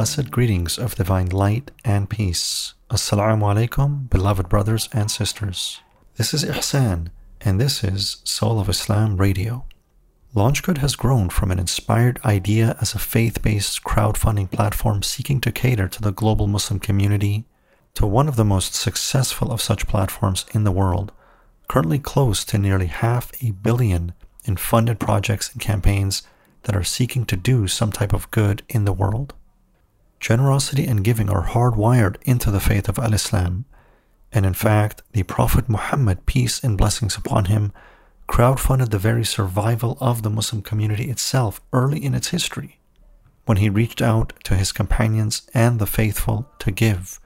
blessed greetings of divine light and peace. Assalamu alaikum, beloved brothers and sisters. This is Ihsan, and this is Soul of Islam Radio. LaunchGood has grown from an inspired idea as a faith based crowdfunding platform seeking to cater to the global Muslim community to one of the most successful of such platforms in the world, currently close to nearly half a billion in funded projects and campaigns that are seeking to do some type of good in the world. Generosity and giving are hardwired into the faith of Al Islam, and in fact, the Prophet Muhammad, peace and blessings upon him, crowdfunded the very survival of the Muslim community itself early in its history when he reached out to his companions and the faithful to give,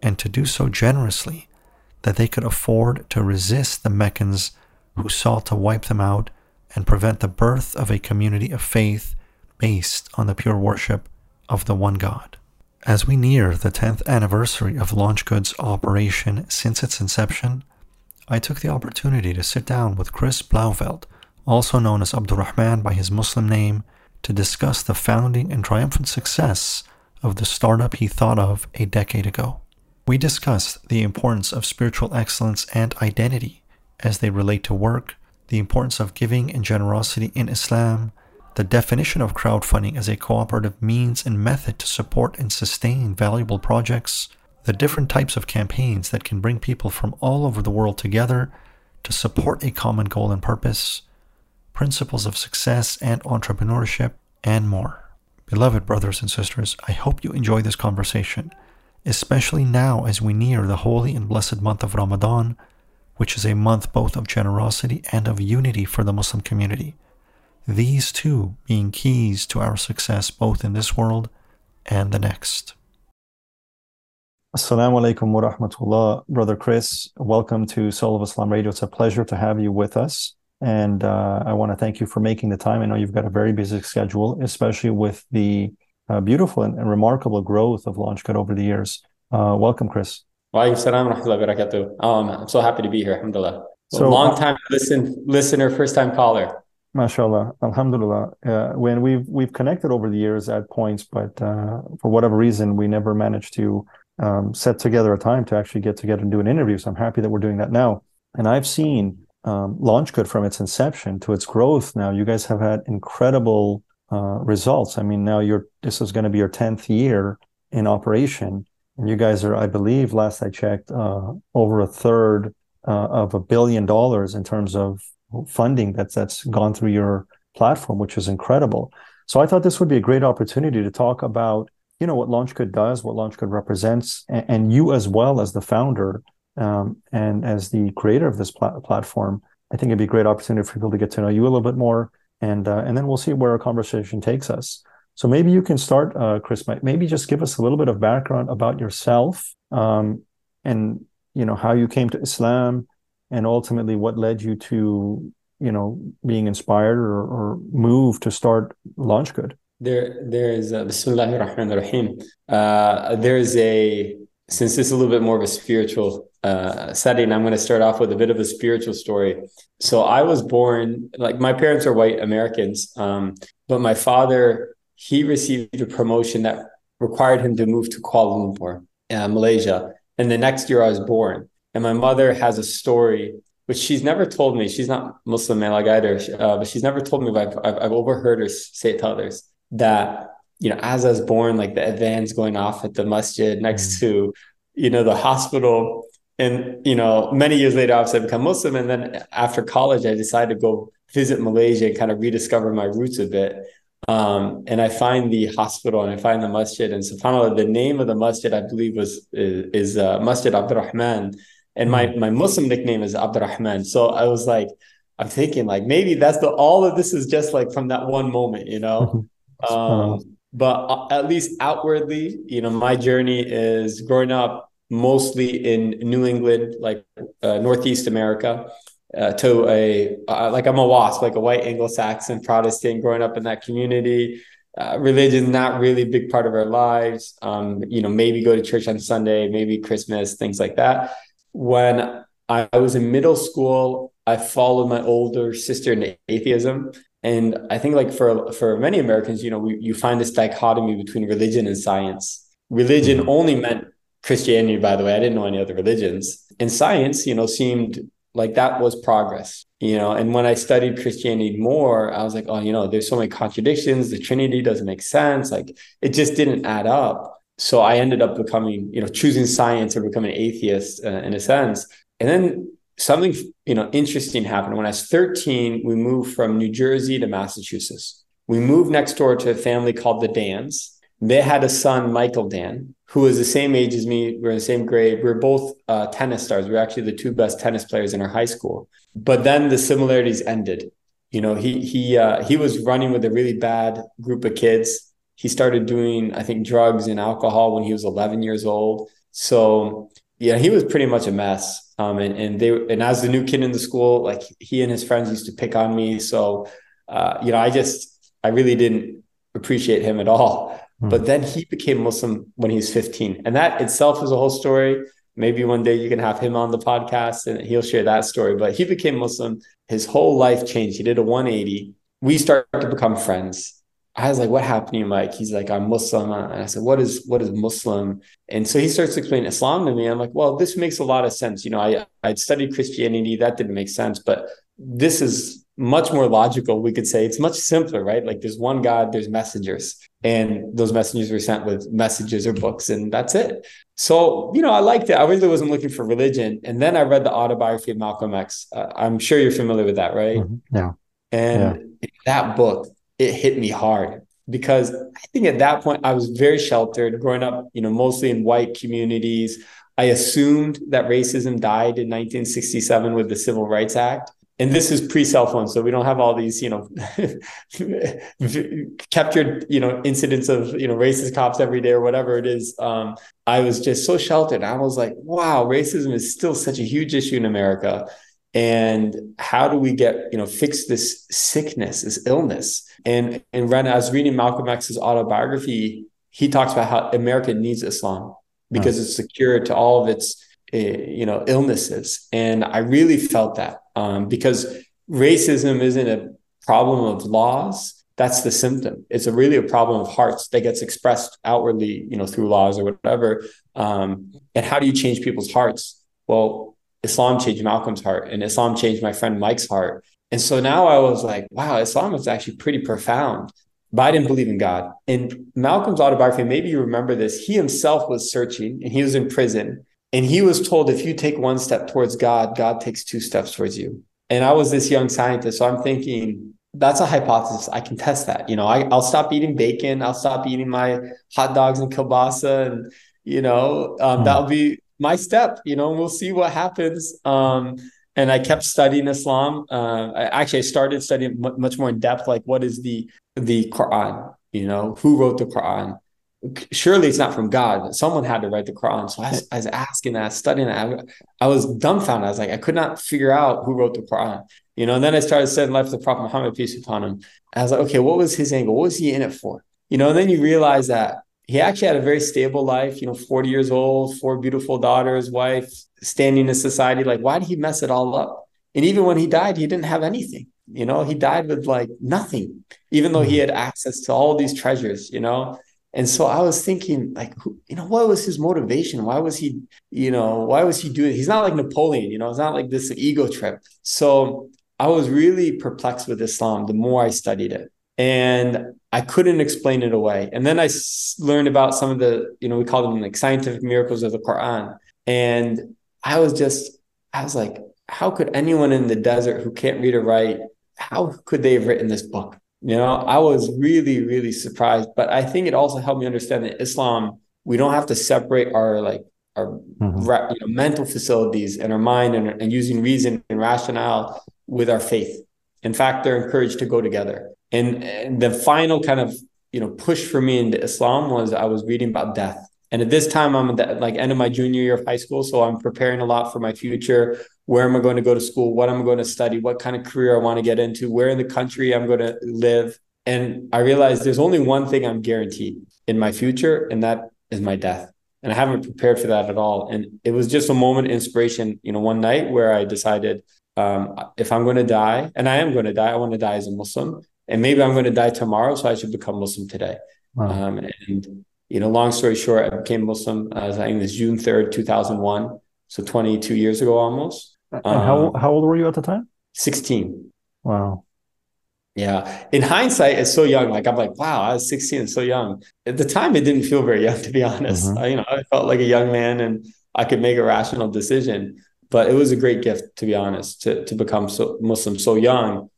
and to do so generously that they could afford to resist the Meccans who sought to wipe them out and prevent the birth of a community of faith based on the pure worship of the one God. As we near the 10th anniversary of LaunchGood's operation since its inception, I took the opportunity to sit down with Chris Blauvelt, also known as Abdurrahman by his Muslim name, to discuss the founding and triumphant success of the startup he thought of a decade ago. We discussed the importance of spiritual excellence and identity as they relate to work, the importance of giving and generosity in Islam, the definition of crowdfunding as a cooperative means and method to support and sustain valuable projects, the different types of campaigns that can bring people from all over the world together to support a common goal and purpose, principles of success and entrepreneurship, and more. Beloved brothers and sisters, I hope you enjoy this conversation, especially now as we near the holy and blessed month of Ramadan which is a month both of generosity and of unity for the Muslim community. These two being keys to our success both in this world and the next. Assalamu alaikum wa rahmatullah, Brother Chris. Welcome to Soul of Islam Radio. It's a pleasure to have you with us. And uh, I want to thank you for making the time. I know you've got a very busy schedule, especially with the uh, beautiful and, and, remarkable growth of LaunchGood over the years. Uh, welcome, Chris. Wa salam barakatuh. Um, I'm so happy to be here. Alhamdulillah. So, long time listen, listener, first time caller. MashaAllah, Alhamdulillah. Uh, when we've we've connected over the years at points, but uh, for whatever reason, we never managed to um, set together a time to actually get together and do an interview. So I'm happy that we're doing that now. And I've seen um, LaunchGood from its inception to its growth. Now you guys have had incredible uh, results. I mean, now you're this is going to be your tenth year in operation, and you guys are, I believe, last I checked, uh, over a third uh, of a billion dollars in terms of funding that's that's gone through your platform, which is incredible. So I thought this would be a great opportunity to talk about, you know, what LaunchGood does, what LaunchGood represents, and, and you as well as the founder um, and as the creator of this pl- platform. I think it'd be a great opportunity for people to get to know you a little bit more, and uh, and then we'll see where our conversation takes us. So maybe you can start, uh, Chris. Maybe just give us a little bit of background about yourself, um, and you know how you came to Islam, and ultimately what led you to you know being inspired or, or moved to start LaunchGood. There, there is uh, Rahmanir Rahim. Uh, there is a since this is a little bit more of a spiritual uh, setting, I'm going to start off with a bit of a spiritual story. So I was born like my parents are white Americans, um, but my father he received a promotion that required him to move to Kuala Lumpur, uh, Malaysia. And the next year I was born. And my mother has a story which she's never told me. She's not Muslim like either, uh, but she's never told me. But I've, I've, I've overheard her say it to others that you know, as I was born, like the adhan's going off at the masjid next mm. to, you know, the hospital. And, you know, many years later, obviously I become Muslim. And then after college, I decided to go visit Malaysia and kind of rediscover my roots a bit. Um, and I find the hospital and I find the masjid and subhanAllah, the name of the masjid I believe was is, is uh, Masjid Abdurrahman. And my my Muslim nickname is Abdurrahman. So I was like, I'm thinking like maybe that's the all of this is just like from that one moment, you know. um, but at least outwardly, you know, my journey is growing up mostly in New England, like uh, Northeast America uh, to a uh, like I'm a WASP, like a white Anglo-Saxon Protestant, growing up in that community. Uh, religion not really a big part of our lives. Um, you know, maybe go to church on Sunday, maybe Christmas, things like that. When I was in middle school, I followed my older sister into atheism, And I think like for for many Americans, you know, we, you find this dichotomy between religion and science. Religion only meant Christianity, by the way. I didn't know any other religions. And science, you know, seemed like that was progress, you know. And when I studied Christianity more, I was like, oh, you know, there's so many contradictions. The Trinity doesn't make sense. Like it just didn't add up. So I ended up becoming, you know, choosing science or becoming an atheist uh, in a sense. And then something, you know, interesting happened. When I was 13, we moved from New Jersey to Massachusetts. We moved next door to a family called the Dans. They had a son, Michael Dan, who was the same age as me. We are in the same grade. We are both uh, tennis stars. We are actually the two best tennis players in our high school. But then the similarities ended. You know, he he uh, he was running with a really bad group of kids. He started doing, I think, drugs and alcohol when he was 11 years old. So yeah, he was pretty much a mess. Um, and and they and as the new kid in the school, like he and his friends used to pick on me. So, uh, you know, I just I really didn't appreciate him at all. Hmm. But then he became Muslim when he was 15. And that itself is a whole story. Maybe one day you can have him on the podcast and he'll share that story. But he became Muslim. His whole life changed. He did a 180. We started to become friends. I was like, what happened to you, Mike? He's like, I'm Muslim. And I said, what is what is Muslim? And so he starts explaining Islam to me. I'm like, well, this makes a lot of sense. You know, I I'd studied Christianity. That didn't make sense. But this is much more logical, we could say. It's much simpler, right? Like there's one God, there's messengers, and those messengers were sent with messages or books, and that's it. So, you know, I liked it. I really wasn't looking for religion. And then I read the autobiography of Malcolm X. Uh, I'm sure you're familiar with that, right? Mm-hmm. Yeah. And yeah. that book, it hit me hard because I think at that point I was very sheltered growing up, you know, mostly in white communities. I assumed that racism died in 1967 with the Civil Rights Act. And this is pre-cell phone so we don't have all these you know captured you know incidents of you know racist cops every day or whatever it is. Um, i was just so sheltered. I was like wow racism is still such a huge issue in america. And how do we get you know fix this sickness this illness and and when i was reading malcolm x's autobiography. He talks about how america needs islam because it's secure to all of its uh, you know illnesses. And i really felt that um, because racism isn't a problem of laws. That's the symptom. It's a really a problem of hearts that gets expressed outwardly you know through laws or whatever. Um, and how do you change people's hearts? Well islam changed malcolm's heart and islam changed my friend mike's heart and so now i was like wow islam is actually pretty profound but I didn't believe in God. And Malcolm's autobiography, maybe you remember this, he himself was searching and he was in prison and he was told if you take one step towards God, God takes two steps towards you. And I was this young scientist. So I'm thinking, that's a hypothesis. I can test that. You know, I, will stop eating bacon. I'll stop eating my hot dogs and kielbasa. And, you know, um, mm. that'll be my step, you know, and we'll see what happens. Um, and I kept studying Islam. Uh, I actually I started studying m- much more in depth, like what is the the Quran? You know, who wrote the Quran? surely it's not from God. Someone had to write the Quran. So I was, I was asking that, studying that. I, I, was dumbfounded. I was like, I could not figure out who wrote the Quran. You know, and then I started studying life of the Prophet Muhammad, peace upon him. I was like, okay, what was his angle? What was he in it for? You know, and then you realize that he actually had a very stable life, you know, 40 years old, four beautiful daughters, wife, standing in society. Like, why did he mess it all up? And even when he died, he didn't have anything. You know, he died with like nothing, even though he mm-hmm. had access to all these treasures, you know. And so I was thinking, like, you know, what was his motivation? Why was he, you know, why was he doing? He's not like Napoleon, you know, it's not like this ego trip. So I was really perplexed with Islam the more I studied it, and I couldn't explain it away. And then I learned about some of the, you know, we call them like scientific miracles of the Quran, and I was just, I was like, how could anyone in the desert who can't read or write, how could they have written this book? You know, I was really, really surprised. But I think it also helped me understand that Islam, we don't have to separate our like our mm-hmm. you know, mental facilities and our mind and, and using reason and rationale with our faith. In fact, they're encouraged to go together. And, and the final kind of you know push for me into Islam was I was reading about death. And at this time, I'm at the like end of my junior year of high school, so I'm preparing a lot for my future where am I going to go to school, what am I going to study, what kind of career I want to get into, where in the country I'm going to live. And I realized there's only one thing I'm guaranteed in my future, and that is my death. And I haven't prepared for that at all. And it was just a moment of inspiration, you know, one night where I decided um, if I'm going to die, and I am going to die, I want to die as a Muslim. and maybe I'm going to die tomorrow, so I should become Muslim today. Wow. Um, and you know, long story short, I became Muslim. Uh, I think it was June third, two thousand one, so twenty two years ago almost. And how um, how old were you at the time? Sixteen. Wow. Yeah. In hindsight, it's so young. Like I'm like, wow, I was 16 and so young. At the time, it didn't feel very young, to be honest. Mm-hmm. I, you know, I felt like a young man and I could make a rational decision. But it was a great gift, to be honest, to, to become so Muslim so young.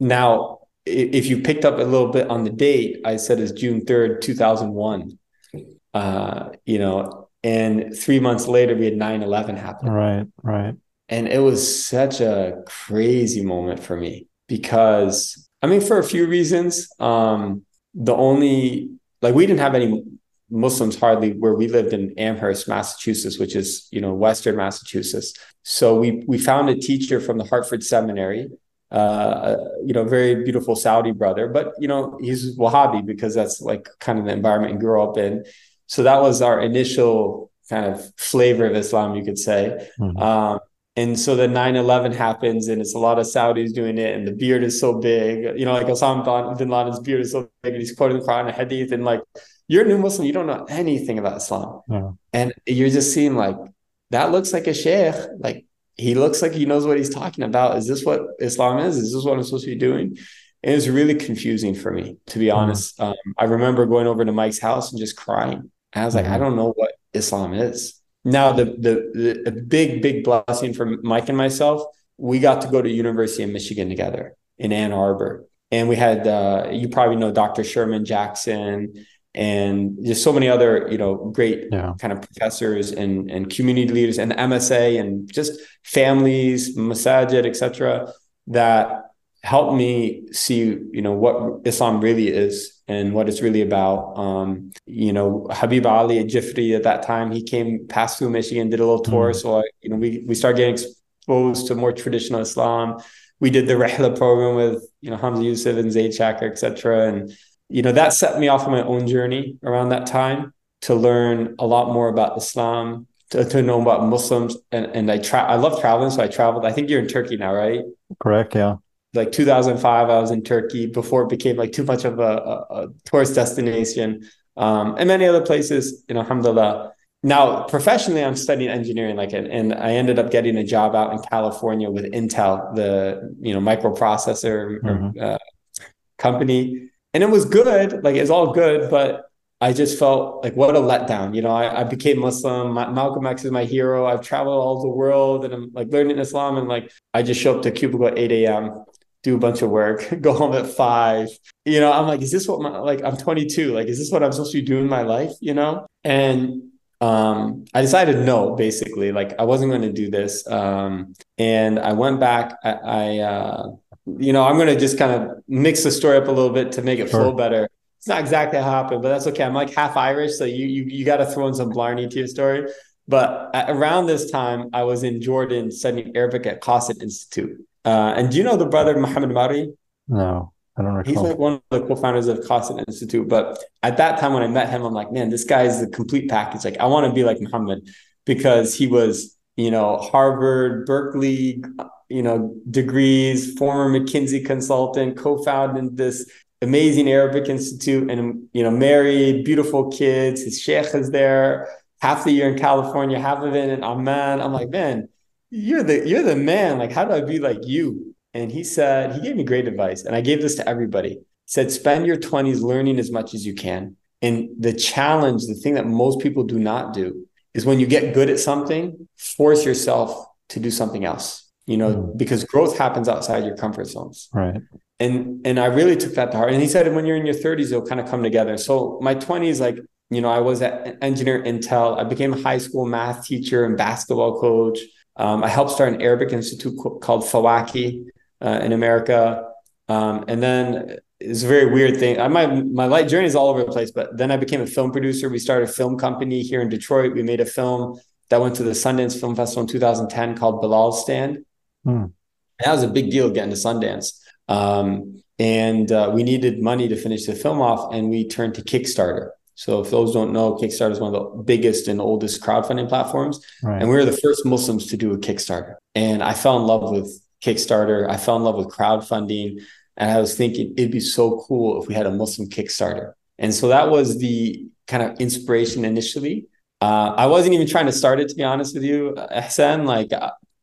Now, if you picked up a little bit on the date, I said it's June 3rd, 2001. Uh, you know, and three months later, we had 9 11 happen. Right, right. And it was such a crazy moment for me because I mean, for a few reasons. Um, the only like we didn't have any Muslims hardly where we lived in Amherst, Massachusetts, which is you know Western Massachusetts. So we we found a teacher from the Hartford Seminary, uh, you know, very beautiful Saudi brother, but you know he's Wahhabi because that's like kind of the environment he grew up in. So that was our initial kind of flavor of Islam, you could say. Mm-hmm. Um, and so the 9-11 happens and it's a lot of Saudis doing it and the beard is so big. You know, like Osama bin Laden's beard is so big and he's quoting the Quran and Hadith and like you're a new Muslim, you don't know anything about Islam. Yeah. And you're just seeing like that looks like a sheikh. Like he looks like he knows what he's talking about. Is this what Islam is? Is this what I'm supposed to be doing? And it was really confusing for me, to be mm-hmm. honest. Um, I remember going over to Mike's house and just crying. And I was like, mm-hmm. I don't know what Islam is. Now, the, the, the big, big blessing for Mike and myself, we got to go to University of Michigan together in Ann Arbor. And we had, uh, you probably know Dr. Sherman Jackson and just so many other, you know, great yeah. kind of professors and, and community leaders and MSA and just families, masajid, etc., that helped me see, you know, what Islam really is and what it's really about. Um, you know, Habib Ali al-Jifri at that time, he came passed through Michigan, did a little tour. Mm. So, I, you know, we, we started getting exposed to more traditional Islam. We did the Rihla program with, you know, Hamza Yusuf and Zaid etc. And, you know, that set me off on my own journey around that time to learn a lot more about Islam, to, to know about Muslims. And, and I tra- I love traveling. So I traveled. I think you're in Turkey now, right? Correct. Yeah like 2005 i was in turkey before it became like too much of a, a, a tourist destination um, and many other places you know alhamdulillah now professionally i'm studying engineering like and, and i ended up getting a job out in california with intel the you know microprocessor mm-hmm. uh, company and it was good like it's all good but I just felt like what a letdown. You know, I, I became Muslim. My, Malcolm X is my hero. I've traveled all the world and I'm like learning Islam. And like, I just show up to cubicle at 8 a.m do a bunch of work, go home at five. You know, I'm like, is this what my like I'm 22? Like, is this what I'm supposed to be doing in my life? You know? And um I decided no, basically. Like I wasn't going to do this. Um and I went back. I, I uh you know, I'm gonna just kind of mix the story up a little bit to make it sure. flow better. It's not exactly how it happened, but that's okay. I'm like half Irish, so you you you got to throw in some Blarney to your story. But at, around this time, I was in Jordan studying Arabic at Qasid Institute. Uh, and do you know the brother Muhammad Mari? No, I don't recall. He's like one of the co-founders of Qasid Institute. But at that time when I met him, I'm like, man, this guy is the complete package. Like, I want to be like Muhammad because he was, you know, Harvard, Berkeley, you know, degrees, former McKinsey consultant, co-founded this amazing Arabic Institute, and you know, married, beautiful kids. His sheikh is there half the year in California, half of it in Amman. I'm like, man you're the you're the man. Like, how do I be like you? And he said, he gave me great advice. And I gave this to everybody. He said, spend your 20s learning as much as you can. And the challenge, the thing that most people do not do is when you get good at something, force yourself to do something else, you know, mm. because growth happens outside your comfort zones. Right. And and I really took that to heart. And he said, when you're in your 30s, it'll kind of come together. So my 20s, like, you know, I was at engineer Intel. I became a high school math teacher and basketball coach. Um, I helped start an Arabic institute called Fawaki uh, in America. Um, and then it's a very weird thing. I, my my light journey is all over the place, but then I became a film producer. We started a film company here in Detroit. We made a film that went to the Sundance Film Festival in 2010 called Bilal's Stand. Mm. That was a big deal getting to Sundance. Um, and uh, we needed money to finish the film off, and we turned to Kickstarter. So if those don't know, Kickstarter is one of the biggest and oldest crowdfunding platforms. Right. And we were the first Muslims to do a Kickstarter. And I fell in love with Kickstarter. I fell in love with crowdfunding. and I was thinking it'd be so cool if we had a Muslim Kickstarter. And so that was the kind of inspiration initially. Uh, I wasn't even trying to start it, to be honest with you, Ihsan. Like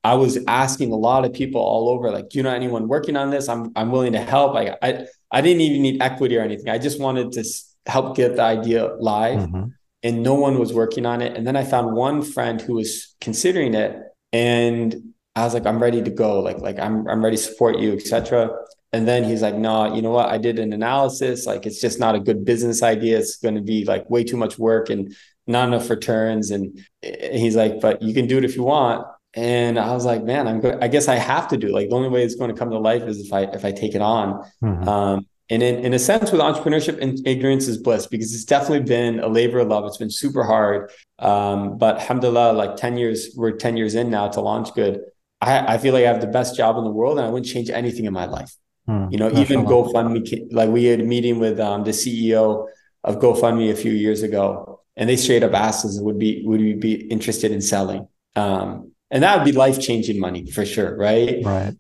I was asking a lot of people all over, like, do you know anyone working on this? I'm I'm willing to help. Like I I didn't even need equity or anything. I just wanted to help get the idea live. Mm-hmm. And no one was working on it. And then I found one friend who was considering it. And I was like, I'm ready to go. Like, like I'm I'm ready to support you, etc. And then he's like, no, you know what? I did an analysis. Like, it's just not a good business idea. It's going to be like way too much work and not enough returns. And he's like, but you can do it if you want. And I was like, man, I'm good. I guess I have to do. Like, the only way it's going to come to life is if I if I take it on. Mm-hmm. Um, and in, in a sense, with entrepreneurship, ignorance is bliss because it's definitely been a labor of love. It's been super hard. Um, but alhamdulillah, like 10 years, we're 10 years in now to LaunchGood. I, I feel like I have the best job in the world and I wouldn't change anything in my life. Hmm, you know, even GoFundMe, like we had a meeting with um, the CEO of GoFundMe a few years ago, and they straight up asked us, "Would be would we be interested in selling?" Um, and that would be life changing money for sure, right? Right.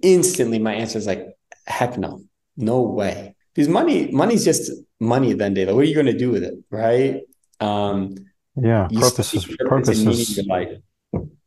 Instantly, my answer is like, "Heck no, no way." Because money, money's just money. Then, Data, what are you going to do with it, right? Um, yeah, purposes, purposes,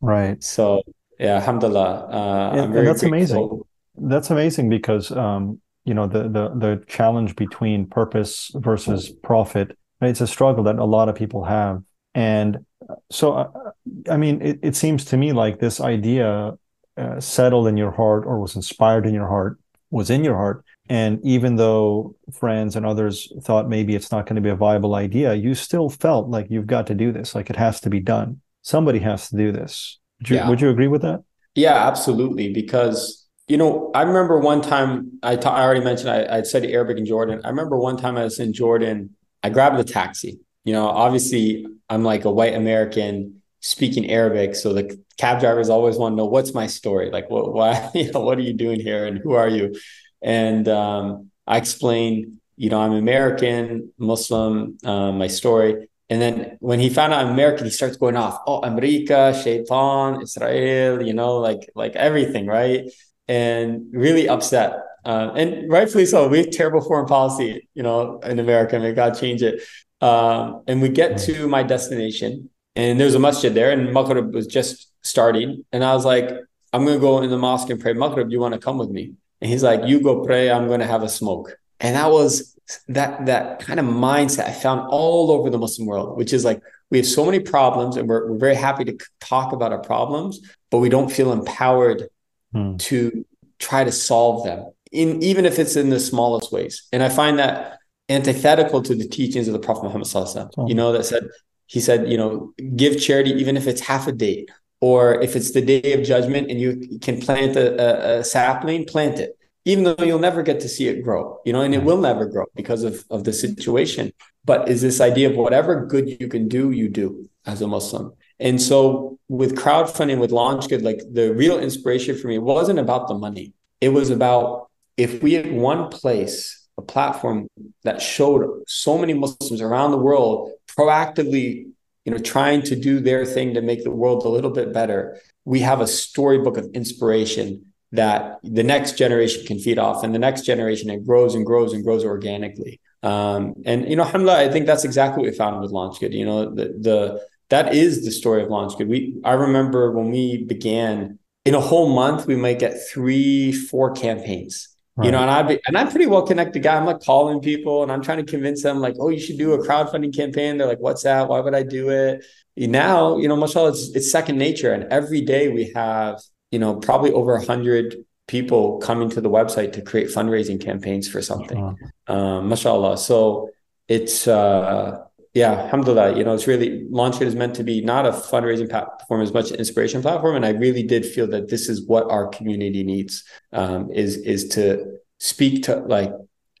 right? So, yeah, alhamdulillah. Uh, and, and that's grateful. amazing that's amazing because um, you know the the the challenge between purpose versus profit. It's a struggle that a lot of people have, and so uh, I mean, it, it seems to me like this idea uh, settled in your heart or was inspired in your heart was in your heart. And even though friends and others thought maybe it's not going to be a viable idea, you still felt like you've got to do this, like it has to be done. Somebody has to do this. Would you, yeah. would you agree with that? Yeah, absolutely. Because you know, I remember one time I, ta- I already mentioned I, I'd studied Arabic in Jordan. I remember one time I was in Jordan, I grabbed a taxi. You know, obviously I'm like a white American speaking Arabic, so the cab drivers always want to know what's my story, like what, why, you know, what are you doing here, and who are you? And um, I explained, you know, I'm American, Muslim, um, my story. And then when he found out I'm American, he starts going off, oh, America, Shaitan, Israel, you know, like like everything, right? and really upset. Uh, and rightfully so. We have terrible foreign policy, you know, in America. May God change it. Um, and we get to my destination, and there's a masjid there, and Maghrib was just starting. And I was like, I'm going to go in the mosque and pray Maghrib. Do you want to come with me? And he's like, You go pray. I'm going to have a smoke. And that was that that kind of mindset I found all over the Muslim world, which is like we have so many problems, and we're, we're very happy to talk about our problems, but we don't feel empowered hmm. to try to solve them in even if it's in the smallest ways and i find that antithetical to the teachings of the prophet muhammad oh. you know that said he said you know give charity even if it's half a day or if it's the day of judgment and you can plant a, a, a sapling plant it. Even though you'll never get to see it grow you know and it will never grow because of, of the situation. But is this idea of whatever good you can do you do as a muslim. And so with crowdfunding, with LaunchGood, like the real inspiration for me wasn't about the money. It was about if we had one place, a platform that showed so many Muslims around the world proactively, you know, trying to do their thing to make the world a little bit better. We have a storybook of inspiration that the next generation can feed off, and the next generation it grows and grows and grows organically. Um, and you know, alhamdulillah, I think that's exactly what we found with LaunchGood. You know, the the that is the story of LaunchGood. We I remember when we began in a whole month, we might get three, four campaigns. Right. You know, and I'd be and I'm pretty well connected guy. I'm like calling people and I'm trying to convince them, like, oh, you should do a crowdfunding campaign. They're like, what's that? Why would I do it? Now, you know, mashallah, it's it's second nature. And every day we have, you know, probably over a hundred people coming to the website to create fundraising campaigns for something. Um, mashallah. So it's uh yeah, alhamdulillah, you know, it's really LaunchGood is meant to be not a fundraising platform as much an inspiration platform. And I really did feel that this is what our community needs um, is is to speak to like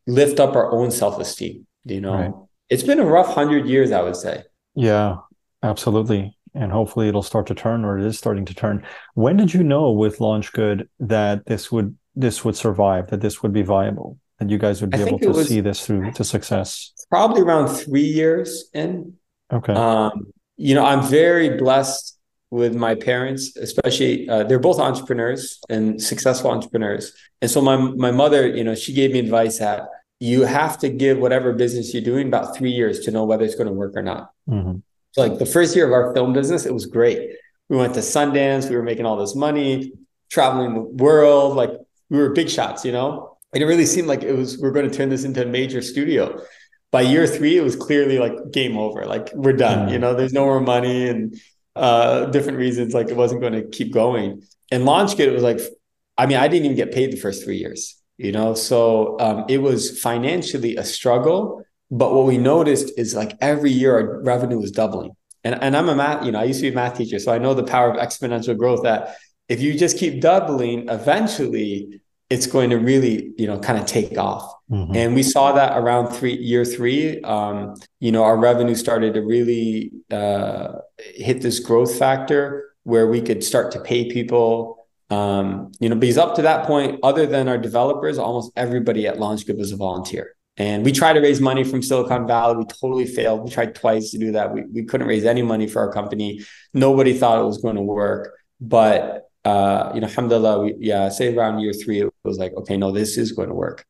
lift up our own self-esteem. You know, right. it's been a rough hundred years, I would say. Yeah, absolutely. And hopefully it'll start to turn or it is starting to turn. When did you know with LaunchGood that this would this would survive, that this would be viable? that you guys would be able to was, see this through to success? Probably around three years in. Okay. Um, you know, I'm very blessed with my parents, especially uh, they're both entrepreneurs and successful entrepreneurs. And so my my mother, you know, she gave me advice that you have to give whatever business you're doing about three years to know whether it's going to work or not. Mm-hmm. So like the first year of our film business, it was great. We went to Sundance, we were making all this money, traveling the world, like we were big shots, you know. And it really seemed like it was we are going to turn this into a major studio. By year three, it was clearly like game over. Like we're done. Mm-hmm. You know, there's no more money and uh, different reasons. Like it wasn't going to keep going. And LaunchGood, it was like, I mean, I didn't even get paid the first three years. You know, so um, it was financially a struggle. But what we noticed is like every year our revenue was doubling. And, and I'm a math, you know, I used to be a math teacher. So I know the power of exponential growth that if you just keep doubling, eventually it's going to really, you know, kind of take off. Mm-hmm. And we saw that around three year three. Um, you know, our revenue started to really uh, hit this growth factor where we could start to pay people. Um, you know, because up to that point, other than our developers, almost everybody at LaunchGood was a volunteer. And we tried to raise money from Silicon Valley. We totally failed. We tried twice to do that. We, we couldn't raise any money for our company. Nobody thought it was going to work. But uh, you know, alhamdulillah, we, yeah, say around year three, it was like, okay, no, this is going to work.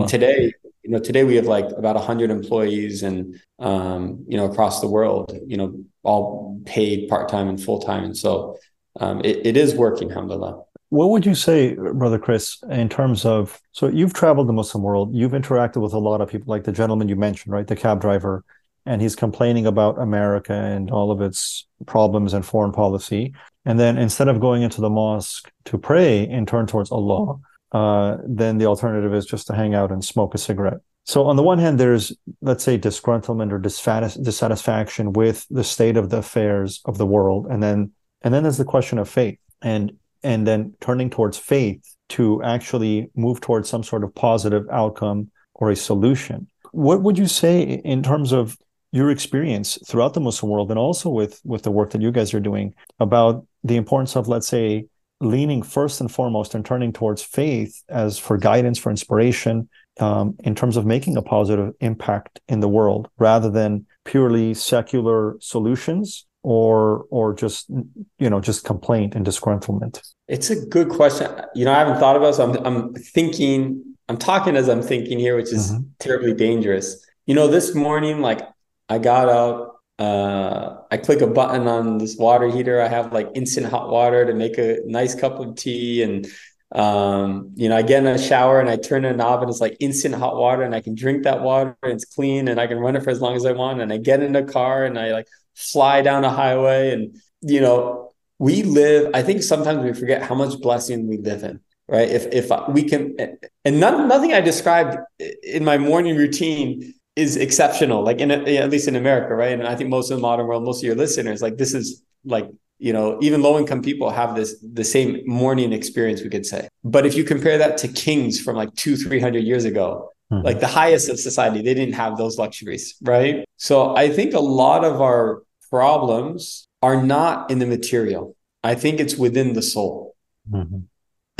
And today, you know, today we have like about 100 employees and, um, you know, across the world, you know, all paid part-time and full-time. And so um, it, it is working, alhamdulillah. What would you say, Brother Chris, in terms of so you've traveled the Muslim world, you've interacted with a lot of people, like the gentleman you mentioned, right? The cab driver, and he's complaining about America and all of its problems and foreign policy. And then instead of going into the mosque to pray and turn towards Allah, uh, then the alternative is just to hang out and smoke a cigarette. So on the one hand, there's let's say disgruntlement or dissatisfaction with the state of the affairs of the world, and then and then there's the question of faith, and and then turning towards faith to actually move towards some sort of positive outcome or a solution. What would you say in terms of your experience throughout the Muslim world and also with with the work that you guys are doing about the importance of let's say leaning first and foremost and turning towards faith as for guidance for inspiration um, in terms of making a positive impact in the world rather than purely secular solutions or or just you know just complaint and disgruntlement. It's a good question. You know i haven't thought about it so i'm, I'm thinking i'm talking as i'm thinking here which is mm-hmm. terribly dangerous. You know this morning like i got up uh, I click a button on this water heater. I have like instant hot water to make a nice cup of tea. And, um, you know, I get in a shower and I turn a knob and it's like instant hot water and I can drink that water and it's clean and I can run it for as long as I want. And I get in a car and I like fly down a highway. And, you know, we live, I think sometimes we forget how much blessing we live in right if if we can and none, nothing i described in my morning routine is exceptional, like in at least in America, right? And I think most of the modern world, most of your listeners, like this is like you know even low income people have this the same morning experience we could say. But if you compare that to kings from like two three hundred years ago mm-hmm. like the highest of society they didn't have those luxuries right? So i think a lot of our problems are not in the material. I think it's within the soul. Mm-hmm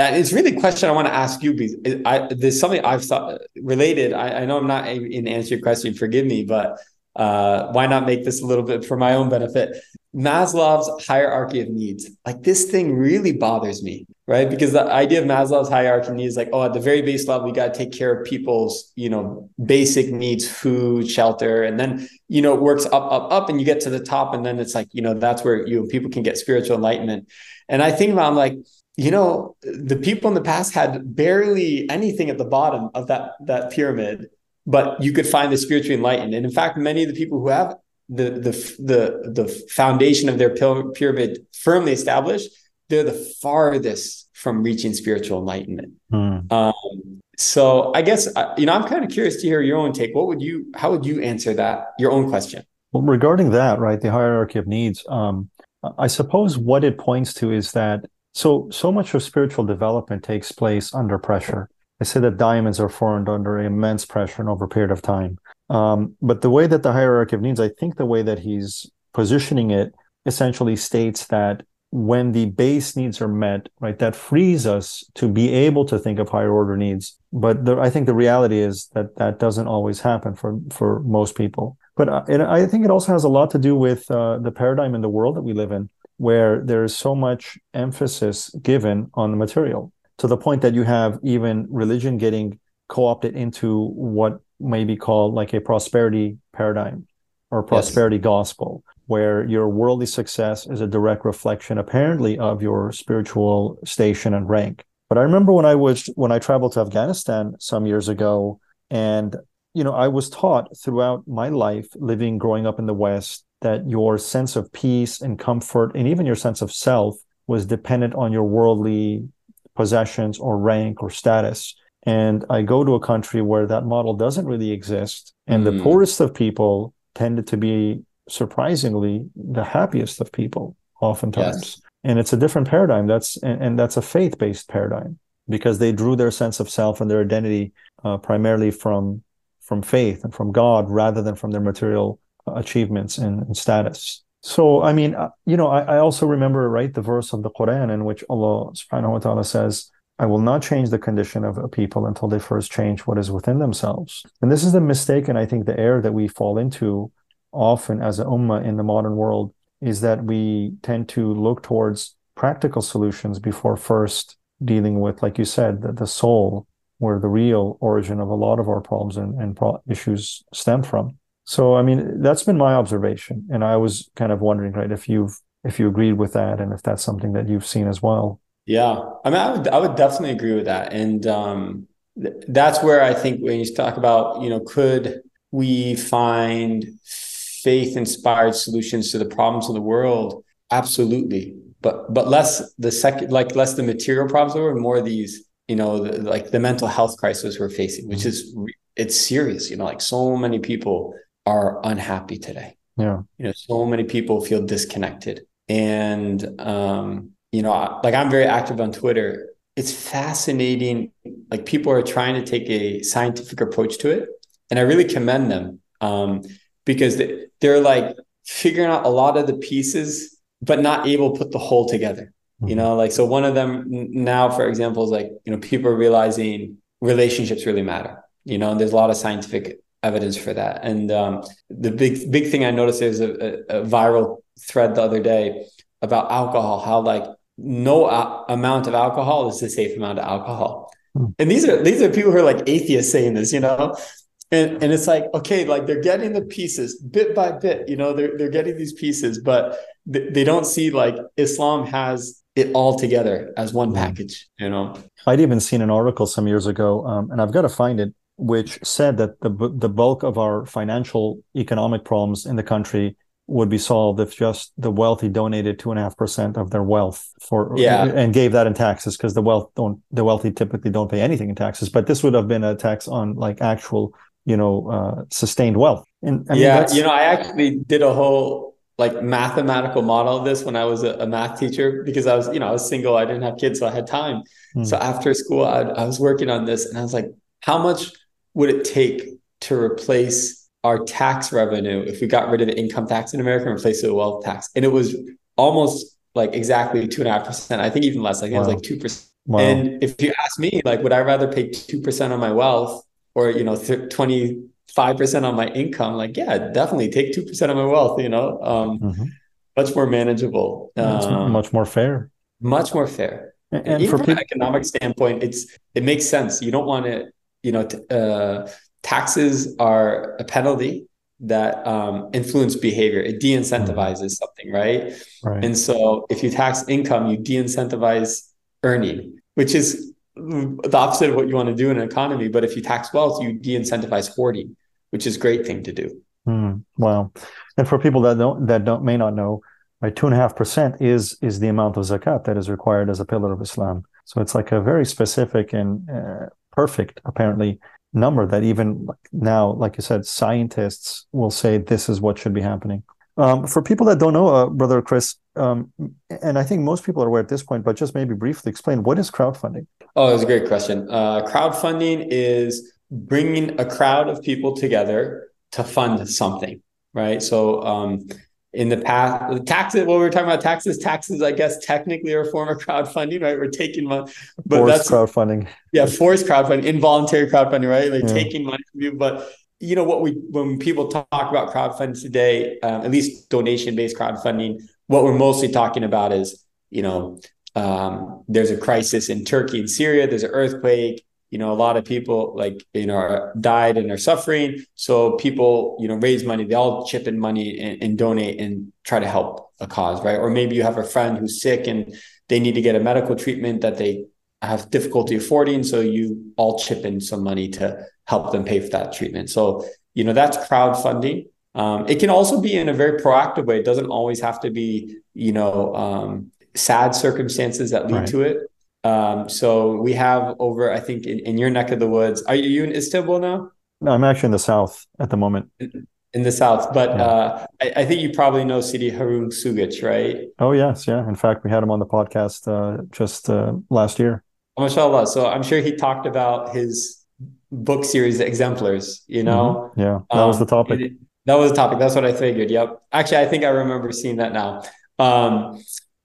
and it's really a question I want to ask you because I, there's something I've thought related. I, I know I'm not in answer your question, forgive me, but uh, why not make this a little bit for my own benefit? Maslow's hierarchy of needs. Like this thing really bothers me, right? Because the idea of Maslow's hierarchy of needs, like, oh, at the very base level, we got to take care of people's, you know, basic needs, food, shelter, and then, you know, it works up, up, up, and you get to the top, and then it's like, you know, that's where you people can get spiritual enlightenment. And I think about, I'm like, you know, the people in the past had barely anything at the bottom of that that pyramid, but you could find the spiritually enlightened. And in fact, many of the people who have the the the the foundation of their pyramid firmly established, they're the farthest from reaching spiritual enlightenment. Mm. Um, so I guess uh, you know I'm kind of curious to hear your own take. What would you? How would you answer that? Your own question. Well, regarding that, right, the hierarchy of needs. Um, I suppose what it points to is that so, so much of spiritual development takes place under pressure. I say that diamonds are formed under immense pressure and over a period of time. Um, but the way that the hierarchy of needs, I think the way that he's positioning it essentially states that when the base needs are met, right, that frees us to be able to think of higher order needs. But the, I think the reality is that that doesn't always happen for for most people. But uh, it, I think it also has a lot to do with uh, the paradigm in the world that we live in where there's so much emphasis given on the material to the point that you have even religion getting co-opted into what may be called like a prosperity paradigm or prosperity yes. gospel where your worldly success is a direct reflection apparently of your spiritual station and rank but i remember when i was when i traveled to afghanistan some years ago and you know i was taught throughout my life living growing up in the west that your sense of peace and comfort and even your sense of self was dependent on your worldly possessions or rank or status. And I go to a country where that model doesn't really exist. And mm. the poorest of people tended to be surprisingly the happiest of people, oftentimes. Yes. And it's a different paradigm. That's and, and that's a faith-based paradigm because they drew their sense of self and their identity uh, primarily from from faith and from God rather than from their material achievements and, and status. So, I mean, uh, you know, I, I, also remember, right, the verse of the Quran in which Allah subhanahu wa ta'ala says, I will not change the condition of a people until they first change what is within themselves. And this is the mistake, and I think the error that we fall into often as a ummah in the modern world is that we tend to look towards practical solutions before first dealing with, like you said, the, the soul, where the real origin of a lot of our problems and, and pro- issues stem from. So, I mean, that's been my observation, and I was kind of wondering, right, if you've if you agreed with that, and if that's something that you've seen as well. Yeah, I mean, I would I would definitely agree with that, and um, th- that's where I think when you talk about, you know, could we find faith inspired solutions to the problems of the world? Absolutely, but but less the second, like less the material problems, or more these, you know, the, like the mental health crisis we're facing, which mm-hmm. is it's serious. You know, like so many people are unhappy today. Yeah. You know, so many people feel disconnected. And um, you know, like I'm very active on Twitter. It's fascinating. Like people are trying to take a scientific approach to it. And I really commend them um, because they, they're like figuring out a lot of the pieces, but not able to put the whole together. Mm-hmm. You know, like so one of them now, for example, is like, you know, people are realizing relationships really matter. You know, and there's a lot of scientific evidence for that. And um, the big big thing I noticed is a, a, a, viral thread the other day about alcohol. How like no a- amount of alcohol is the safe amount of alcohol. Hmm. And these are these are people who are like atheists saying this, you know. And, and it's like okay, like they're getting the pieces bit by bit, you know. They're they're getting these pieces, but th- they don't see like Islam has it all together as one hmm. package, you know. I'd even seen an article some years ago, um, and I've got to find it which said that the the bulk of our financial economic problems in the country would be solved if just the wealthy donated two and a half percent of their wealth for yeah. and gave that in taxes because the wealth don't the wealthy typically don't pay anything in taxes but this would have been a tax on like actual you know uh, sustained wealth and I mean, yeah you know i actually did a whole like mathematical model of this when i was a, a, math teacher because i was you know i was single i didn't have kids so i had time hmm. so after school I, I was working on this and i was like how much would it take to replace our tax revenue if we got rid of the income tax in America and replaced it with wealth tax? And it was almost like exactly two and a half percent. I think even less. I think wow. it was like two percent. Wow. And if you ask me, like, would I rather pay two percent on my wealth or you know twenty five percent on my income? Like, yeah, definitely take two percent of my wealth. You know, um, mm-hmm. much more manageable. Um, much more fair. Much more fair. And, and from people- an economic standpoint, it's it makes sense. You don't want to you know, t- uh, taxes are a penalty that um, influence behavior. It de-incentivizes mm-hmm. something, right? right? And so if you tax income, you de-incentivize earning, which is the opposite of what you want to do in an economy. But if you tax wealth, you de-incentivize hoarding, which is a great thing to do. Mm, wow. And for people that don't that don't may not know, right, two and a half percent is is the amount of zakat that is required as a pillar of Islam. So it's like a very specific and uh, perfect, apparently, number that even now, like you said, scientists will say this is what should be happening. Um, for people that don't know, uh, Brother Chris, um, and I think most people are aware at this point, but just maybe briefly explain what is crowdfunding? Oh, that's a great question. Uh, crowdfunding is bringing a crowd of people together to fund something, right? So um, in the past taxes what we were talking about taxes taxes i guess technically are a form of crowdfunding right we're taking money but forced that's crowdfunding yeah forced crowdfunding involuntary crowdfunding right like yeah. taking money from you but you know what we when people talk about crowdfunding today um, at least donation based crowdfunding what we're mostly talking about is, you know, um, there's a crisis in Turkey and Syria. There's an earthquake. You know, a lot of people like you know are, died and are suffering. So people, you know, raise money. They all chip in money and, and donate and try to help a cause, right? Or maybe you have a friend who's sick and they need to get a medical treatment that they have difficulty affording. So you all chip in some money to help them pay for that treatment. So you know that's crowdfunding. Um, it can also be in a very proactive way. It doesn't always have to be, you know, um, sad circumstances that lead right. to it. Um, so we have over, I think, in, in, your neck of the woods. Are you in Istanbul now? No, I'm actually in the south at the moment. In, the south, but yeah. uh, I, I, think you probably know Sidi Harun Sugic, right? Oh yes, yeah. In fact, we had him on the podcast uh, just uh, last year. Oh, mashallah. So I'm sure he talked about his book series, Exemplars. You know, mm-hmm. yeah, that was the um, topic. It, that was the topic. That's what I figured. Yep. Actually, I think I remember seeing that now. Um,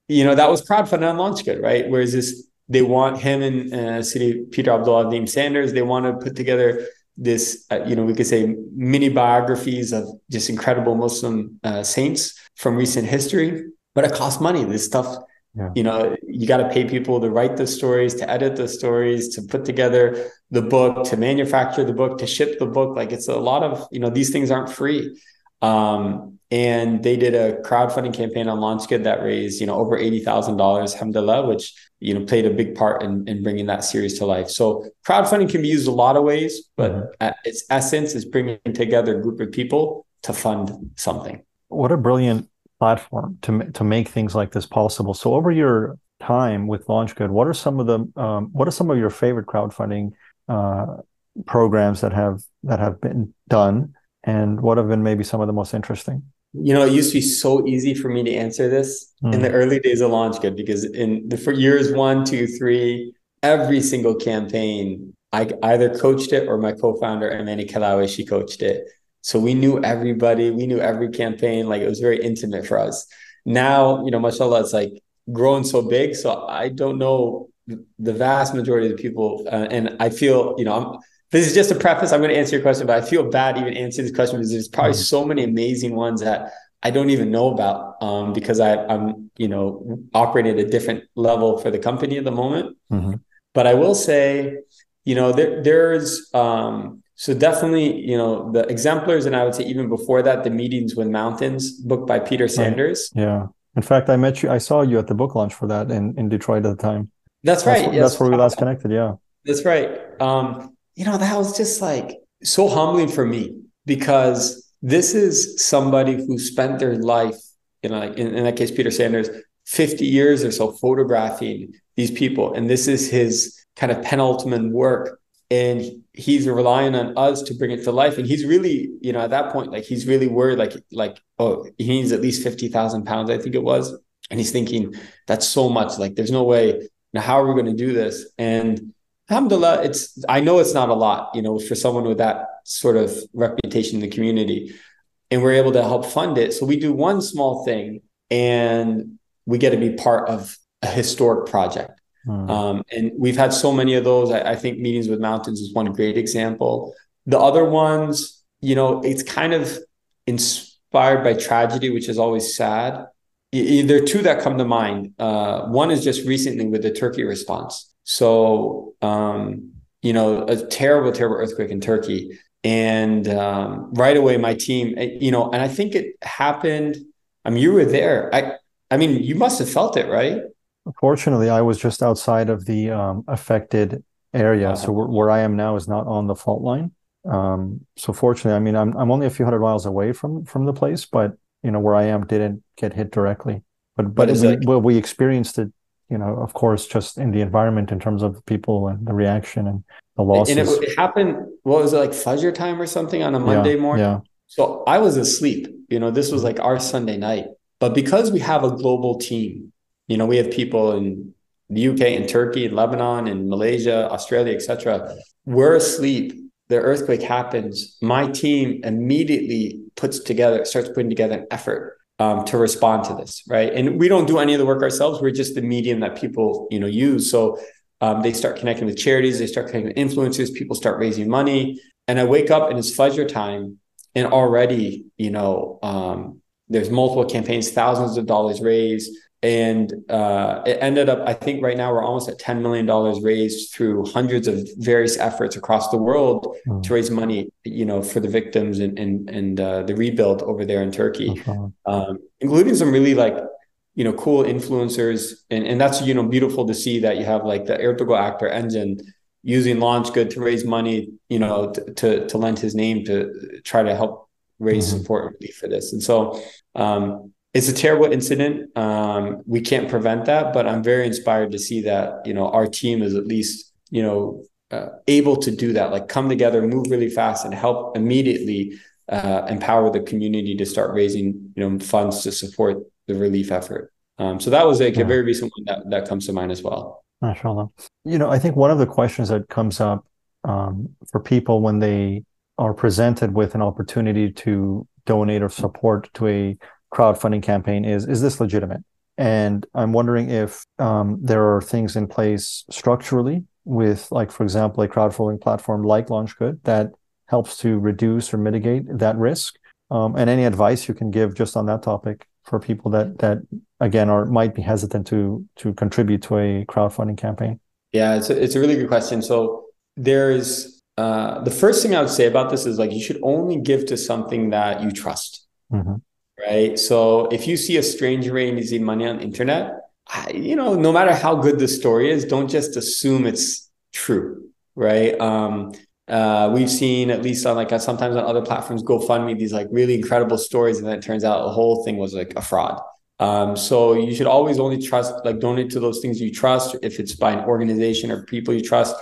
you know, that was crowdfunding on LaunchGood, right? Whereas this, they want him and uh, Sidi Peter Abdullah Azim Sanders, they want to put together this, uh, you know, we could say mini biographies of just incredible Muslim uh, saints from recent history, but it costs money. This stuff, yeah. you know, you got to pay people to write the stories, to edit the stories, to put together the book, to manufacture the book, to ship the book. Like it's a lot of, you know, these things aren't free. Um, and they did a crowdfunding campaign on LaunchGood that raised, you know, over eighty thousand dollars, alhamdulillah, which you know played a big part in, in bringing that series to life. So crowdfunding can be used a lot of ways, but mm-hmm. its essence is bringing together a group of people to fund something. What a brilliant platform to to make things like this possible. So over your time with LaunchGood, what are some of the um, what are some of your favorite crowdfunding uh, programs that have that have been done? and what have been maybe some of the most interesting? You know, it used to be so easy for me to answer this mm. in the hmm. early days of LaunchGood because in the for years one, two, three, every single campaign, I either coached it or my co-founder Amany Killawi, she coached it. So we knew everybody, we knew every campaign. Like it was very intimate for us. Now, you know, mashallah, it's like grown so big. So I don't know the vast majority of the people, uh, and I feel, you know, I'm this is just a preface. I'm going to answer your question, but I feel bad even answering this question because there's probably mm-hmm. so many amazing ones that I don't even know about um, because I, am you know, operating at a different level for the company at the moment. Mm-hmm. But I will say, you know, there, there's um, so definitely, you know, the exemplars, and I would say even before that, the meetings with mountains book by Peter Sanders. Right. Yeah. In fact, I met you. I saw you at the book launch for that in in Detroit at the time. That's, that's right. Where, yes. That's where we last connected. Yeah. That's right. Um, you know, that was just like so humbling for me because this is somebody who spent their life, you know, like in, in that case, Peter Sanders, 50 years or so photographing these people. And this is his kind of penultimate work. And he's relying on us to bring it to life. And he's really, you know, at that point, like he's really worried, like, like, oh, he needs at least 50,000 pounds, I think it was. And he's thinking, that's so much. Like, there's no way. Now, how are we going to do this? And alhamdulillah it's i know it's not a lot you know for someone with that sort of reputation in the community. And we're able to help fund it. So we do one small thing and we get to be part of a historic project. Hmm. um, and we've had so many of those. I, I think meetings with mountains is one great example. The other ones you know it's kind of inspired by tragedy which is always sad. There are two that come to mind. Uh, one is just recently with the turkey response so, um, you know, a terrible, terrible earthquake in Turkey. And um, right away, my team, eh, you know, and I think it happened. I mean, you were there. I, I mean, you must have felt it, right? Fortunately, I was just outside of the um, affected area. Uh-huh. So where, where, I am now is not on the fault line. Um, so fortunately, I mean, I'm I'm only a few hundred miles away from from the place, but you know where I am didn't get hit directly. But but we, like, well, we experienced it you know, of course, just in the environment in terms of people and the reaction and the losses. And it, it happened, what was it like Fajr time or something on a Monday yeah, morning? Yeah. So I was asleep. You know, this was like our Sunday night. But because we have a global team, you know, we have people in the UK and Turkey and Lebanon and Malaysia, Australia, etc. We're asleep. The earthquake happens. My team immediately puts together, starts putting together an effort um, to respond to this, right? And we don't do any of the work ourselves. We're just the medium that people, you know, use. So um, they start connecting with charities, they start connecting with influencers, people start raising money. And I wake up and it's Fajr time, and already, you know, um, there's multiple campaigns, thousands of dollars raised. And uh, it ended up, I think right now we're almost at $10 million raised through hundreds of various efforts across the world mm. to raise money, you know, for the victims and and, and uh, the rebuild over there in Turkey, um, including some really like, you know, cool influencers. And, and that's, you know, beautiful to see that you have like the Ertugrul actor Engin using LaunchGood to raise money, you know, to, to, to lend his name to try to help raise mm-hmm. support for this. And so um, it's a terrible incident. Um, we can't prevent that, but I'm very inspired to see that, you know, our team is at least, you know, uh, able to do that, like come together, move really fast and help immediately uh, empower the community to start raising, you know, funds to support the relief effort. Um, so that was like yeah. a very recent one that, that comes to mind as well. MashaAllah. You know, I think one of the questions that comes up um, for people when they are presented with an opportunity to donate or support to a crowdfunding campaign is is this legitimate? And I'm wondering if um, there are things in place structurally with, like, for example, a crowdfunding platform like LaunchGood that helps to reduce or mitigate that risk. Um, and any advice you can give just on that topic for people that that again are might be hesitant to to contribute to a crowdfunding campaign? Yeah, it's a, it's a really good question. So there's uh, the first thing I would say about this is like you should only give to something that you trust, mm-hmm. Right? So if you see a stranger raising money on the internet, I, you know, no matter how good the story is, don't just assume it's true, right? Um, uh, we've seen at least on like uh, sometimes on other platforms GoFundMe these like really incredible stories, and then it turns out the whole thing was like a fraud. Um, so you should always only trust like donate to those things you trust. If it's by an organization or people you trust,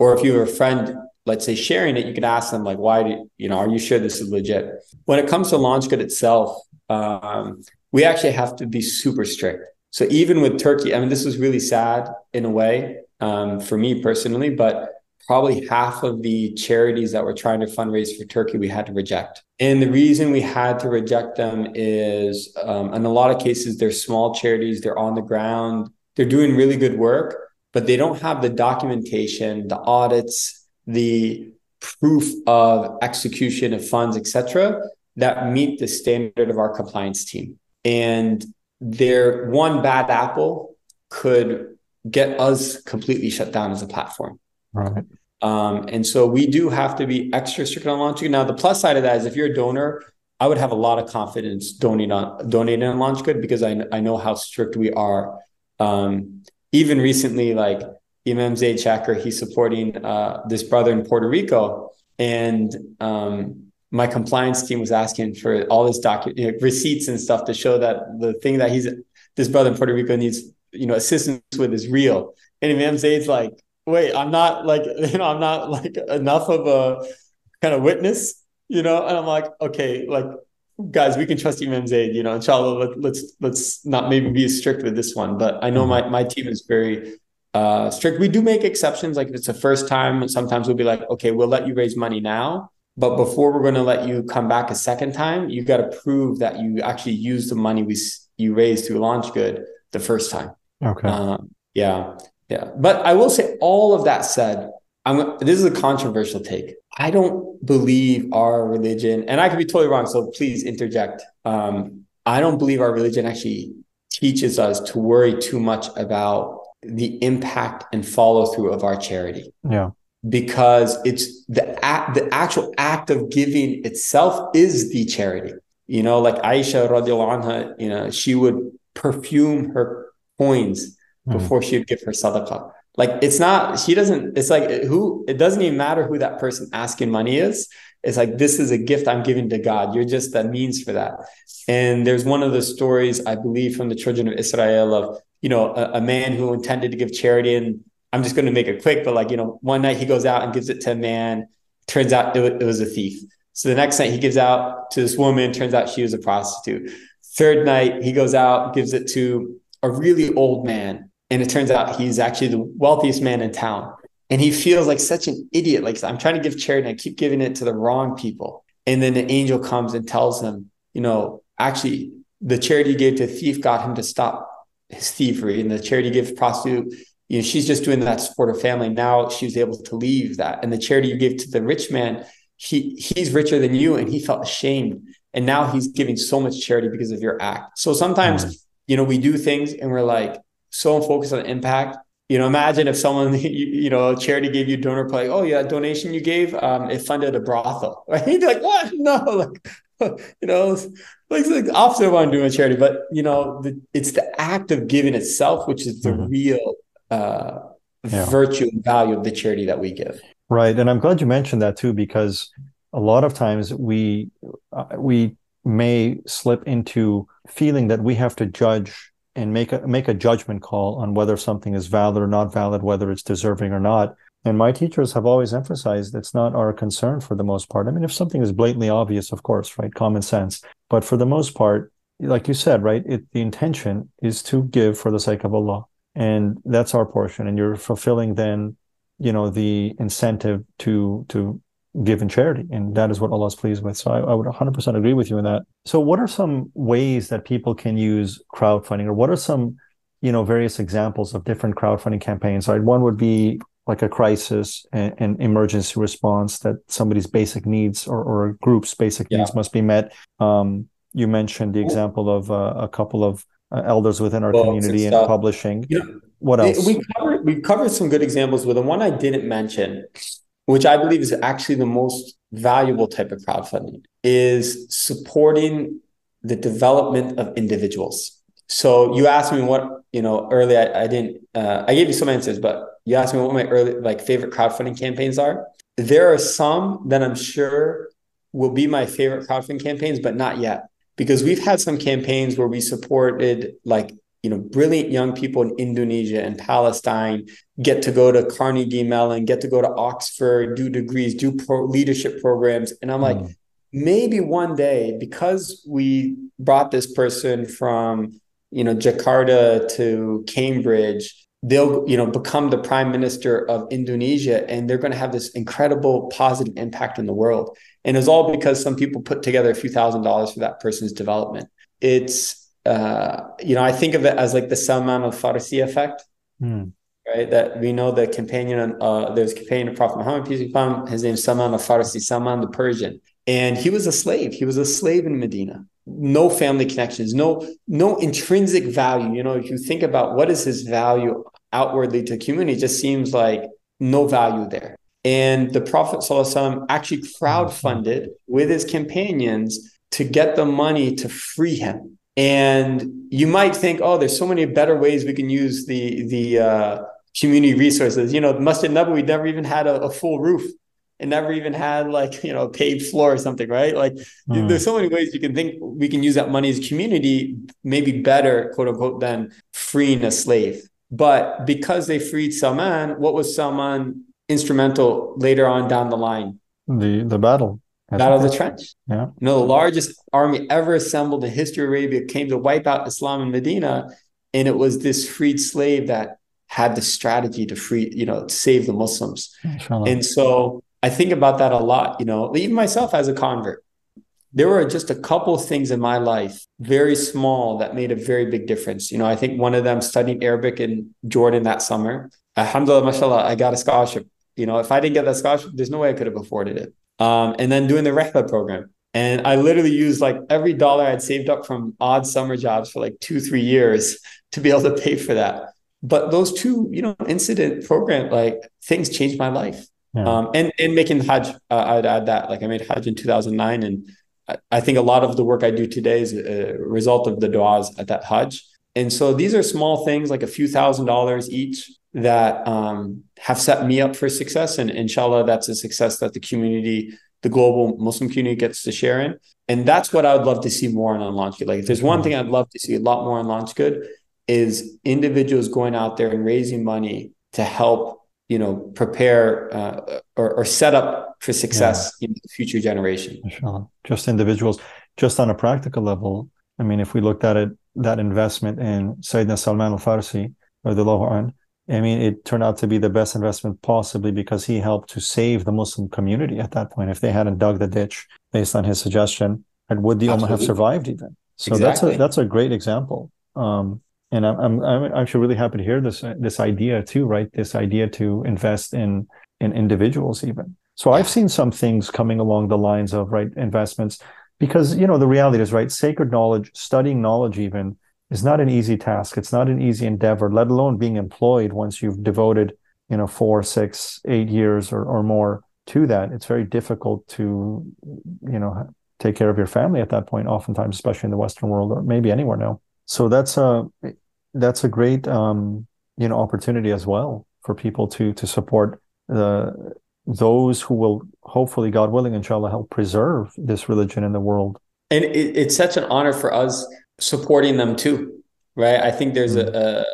or if you have a friend, let's say sharing it, you could ask them like, why do you know? Are you sure this is legit? When it comes to LaunchGood itself, um, we actually have to be super strict. So even with Turkey, I mean, this was really sad in a way um, for me personally, but probably half of the charities that were trying to fundraise for Turkey, we had to reject. And the reason we had to reject them is, um, in a lot of cases, they're small charities, they're on the ground, they're doing really good work, but they don't have the documentation, the audits, the proof of execution of funds, etc., that meet the standard of our compliance team. And their one bad apple could get us completely shut down as a platform. Right. Um, and so we do have to be extra strict on launching. Now, the plus side of that is if you're a donor, I would have a lot of confidence donating on donating on LaunchGood because I, I know how strict we are. Um, even recently, like Imam Zaid he's supporting uh, this brother in Puerto Rico, and um, my compliance team was asking for all this document you know, receipts and stuff to show that the thing that he's this brother in Puerto Rico needs you know assistance with is real. And Imam Zaid's like, wait, I'm not like, you know, I'm not like enough of a kind of witness, you know? And I'm like, okay, like, guys, we can trust Imam Zaid, you know, inshallah, let, let's, let's not maybe be as strict with this one. But I know my, my team is very uh, strict. We do make exceptions. Like if it's the first time, sometimes we'll be like, okay, we'll let you raise money now. But before we're going to let you come back a second time, you got to prove that you actually use the money we you raised through LaunchGood the first time. Okay. Um, yeah. Yeah. But I will say all of that said, I'm this is a controversial take. I don't believe our religion, and I could be totally wrong, so please interject. Um, I don't believe our religion actually teaches us to worry too much about the impact and follow through of our charity. Yeah. Because it's the act, the actual act of giving itself is the charity. You know, like Aisha radiallahu anha, you know, she would perfume her coins Hmm. before she would give her sadaqah. Like it's not, she doesn't, it's like who, it doesn't even matter who that person asking money is. It's like, this is a gift I'm giving to God. You're just a means for that. And there's one of the stories, I believe, from the children of Israel of, you know, a, a man who intended to give charity. And I'm just going to make it quick, but like, you know, one night he goes out and gives it to a man. Turns out it, was a thief. So the next night he gives out to this woman. Turns out she was a prostitute. Third night he goes out, gives it to a really old man and it turns out he's actually the wealthiest man in town. And he feels like such an idiot. Like I'm trying to give charity and I keep giving it to the wrong people. And then the angel comes and tells him, you know, actually the charity you gave to a thief got him to stop his thievery. And the charity you gave to prostitute, you know, she's just doing that to support her family. Now she was able to leave that. And the charity you gave to the rich man, he he's richer than you. And he felt ashamed And now he's giving so much charity because of your act. So sometimes, mm. you know, we do things and we're like so focused on impact. You know, imagine if someone, you, you know, charity gave you donor play. Oh yeah, donation you gave, um, it funded a brothel. Right? He'd be like, what? No, like, you know, like, like the opposite of what I'm doing with charity. But you know, the, it's the act of giving itself, which is the mm-hmm. real uh, yeah. virtue and value of the charity that we give. Right, and I'm glad you mentioned that too, because a lot of times we uh, we may slip into feeling that we have to judge and make a make a judgment call on whether something is valid or not valid, whether it's deserving or not. And my teachers have always emphasized it's not our concern for the most part. I mean, if something is blatantly obvious, of course, right, common sense. But for the most part, like you said, right, it, the intention is to give for the sake of Allah, and that's our portion. And you're fulfilling then, you know, the incentive to to give in charity. And that is what Allah is pleased with. So I, I, would 100% agree with you in that. So what are some ways that people can use crowdfunding or what are some, you know, various examples of different crowdfunding campaigns? Right. One would be like a crisis and, and emergency response that somebody's basic needs or, or a group's basic yeah. needs must be met. Um, you mentioned the example of uh, a couple of uh, elders within our community and, and publishing. Know, what else? We covered, we covered some good examples with the one I didn't mention which I believe is actually the most valuable type of crowdfunding, is supporting the development of individuals. So you asked me what, you know, early I, I didn't uh, I gave you some answers, but you asked me what my early like favorite crowdfunding campaigns are. There are some that I'm sure will be my favorite crowdfunding campaigns, but not yet. Because we've had some campaigns where we supported like you know brilliant young people in Indonesia and Palestine get to go to Carnegie Mellon, get to go to Oxford, do degrees, do pro- leadership programs, and I'm like, mm. maybe one day because we brought this person from you know Jakarta to Cambridge, they'll you know become the prime minister of Indonesia, and they're going to have this incredible positive impact in the world. And it's all because some people put together a few thousand dollars for that person's development. It's uh, you know, I think of it as like the Salman al Farsi effect, mm. right? That we know the companion, uh, there's companion of Prophet Muhammad, peace be upon him, his name is Salman al Farsi, Salman the Persian. And he was a slave. He was a slave in Medina. No family connections, no, no intrinsic value. You know, if you think about what is his value outwardly to community, it just seems like no value there. And the Prophet ﷺ actually crowdfunded with his companions to get the money to free him and you might think, oh, there's so many better ways we can use the the uh, community resources. You know, Masjid Nabawi never even had a, a, full roof. It never even had like you know a paved floor or something, right? Like mm. there's so many ways you can think we can use that money as community, maybe better, quote unquote, than freeing a slave. But because they freed Salman, what was Salman instrumental later on down the line? The the battle. Battle of the Trench. Yeah. You know, the largest army ever assembled in history of Arabia came to wipe out Islam in Medina. And it was this freed slave that had the strategy to free, you know, save the Muslims. Inshallah. And so I think about that a lot, you know, even myself as a convert. There were just a couple of things in my life, very small, that made a very big difference. You know, I think one of them studying Arabic in Jordan that summer. Alhamdulillah, mashallah, I got a scholarship. You know, if I didn't get that scholarship, there's no way I could have afforded it um, and then doing the Rehla program. And I literally used like every dollar I'd saved up from odd summer jobs for like two, three years to be able to pay for that. But those two, you know, incident program, like things changed my life. Yeah. Um, and, and making Hajj, uh, I'd add that. Like I made Hajj in 2009. And I, I think a lot of the work I do today is a result of the du'as at that Hajj. And so these are small things like a few thousand dollars each that um, have set me up for success. And inshallah, that's a success that the community, the global Muslim community gets to share in. And that's what I would love to see more on LaunchGood. Like if there's one thing I'd love to see a lot more on LaunchGood is individuals going out there and raising money to help, you know, prepare uh, or, or, set up for success yeah. in the future generation. Inshallah. Just individuals, just on a practical level. I mean, if we looked at it, that investment in Sayyidina Salman al-Farsi, or the anh, I mean, it turned out to be the best investment possibly because he helped to save the Muslim community at that point. If they hadn't dug the ditch based on his suggestion, and would the Ummah have survived even? So exactly. that's a that's a great example. Um, and I'm, I'm I'm actually really happy to hear this this idea too, right? This idea to invest in in individuals even. So yeah. I've seen some things coming along the lines of right investments because you know the reality is right sacred knowledge studying knowledge even is not an easy task. It's not an easy endeavor let alone being employed once you've devoted you know four six eight years or, or more to that. It's very difficult to you know take care of your family at that point oftentimes especially in the western world or maybe anywhere now. So that's a that's a great um you know opportunity as well for people to to support the those who will hopefully god willing inshallah help preserve this religion in the world. And it, it's such an honor for us supporting them too right i think there's mm-hmm. a, a,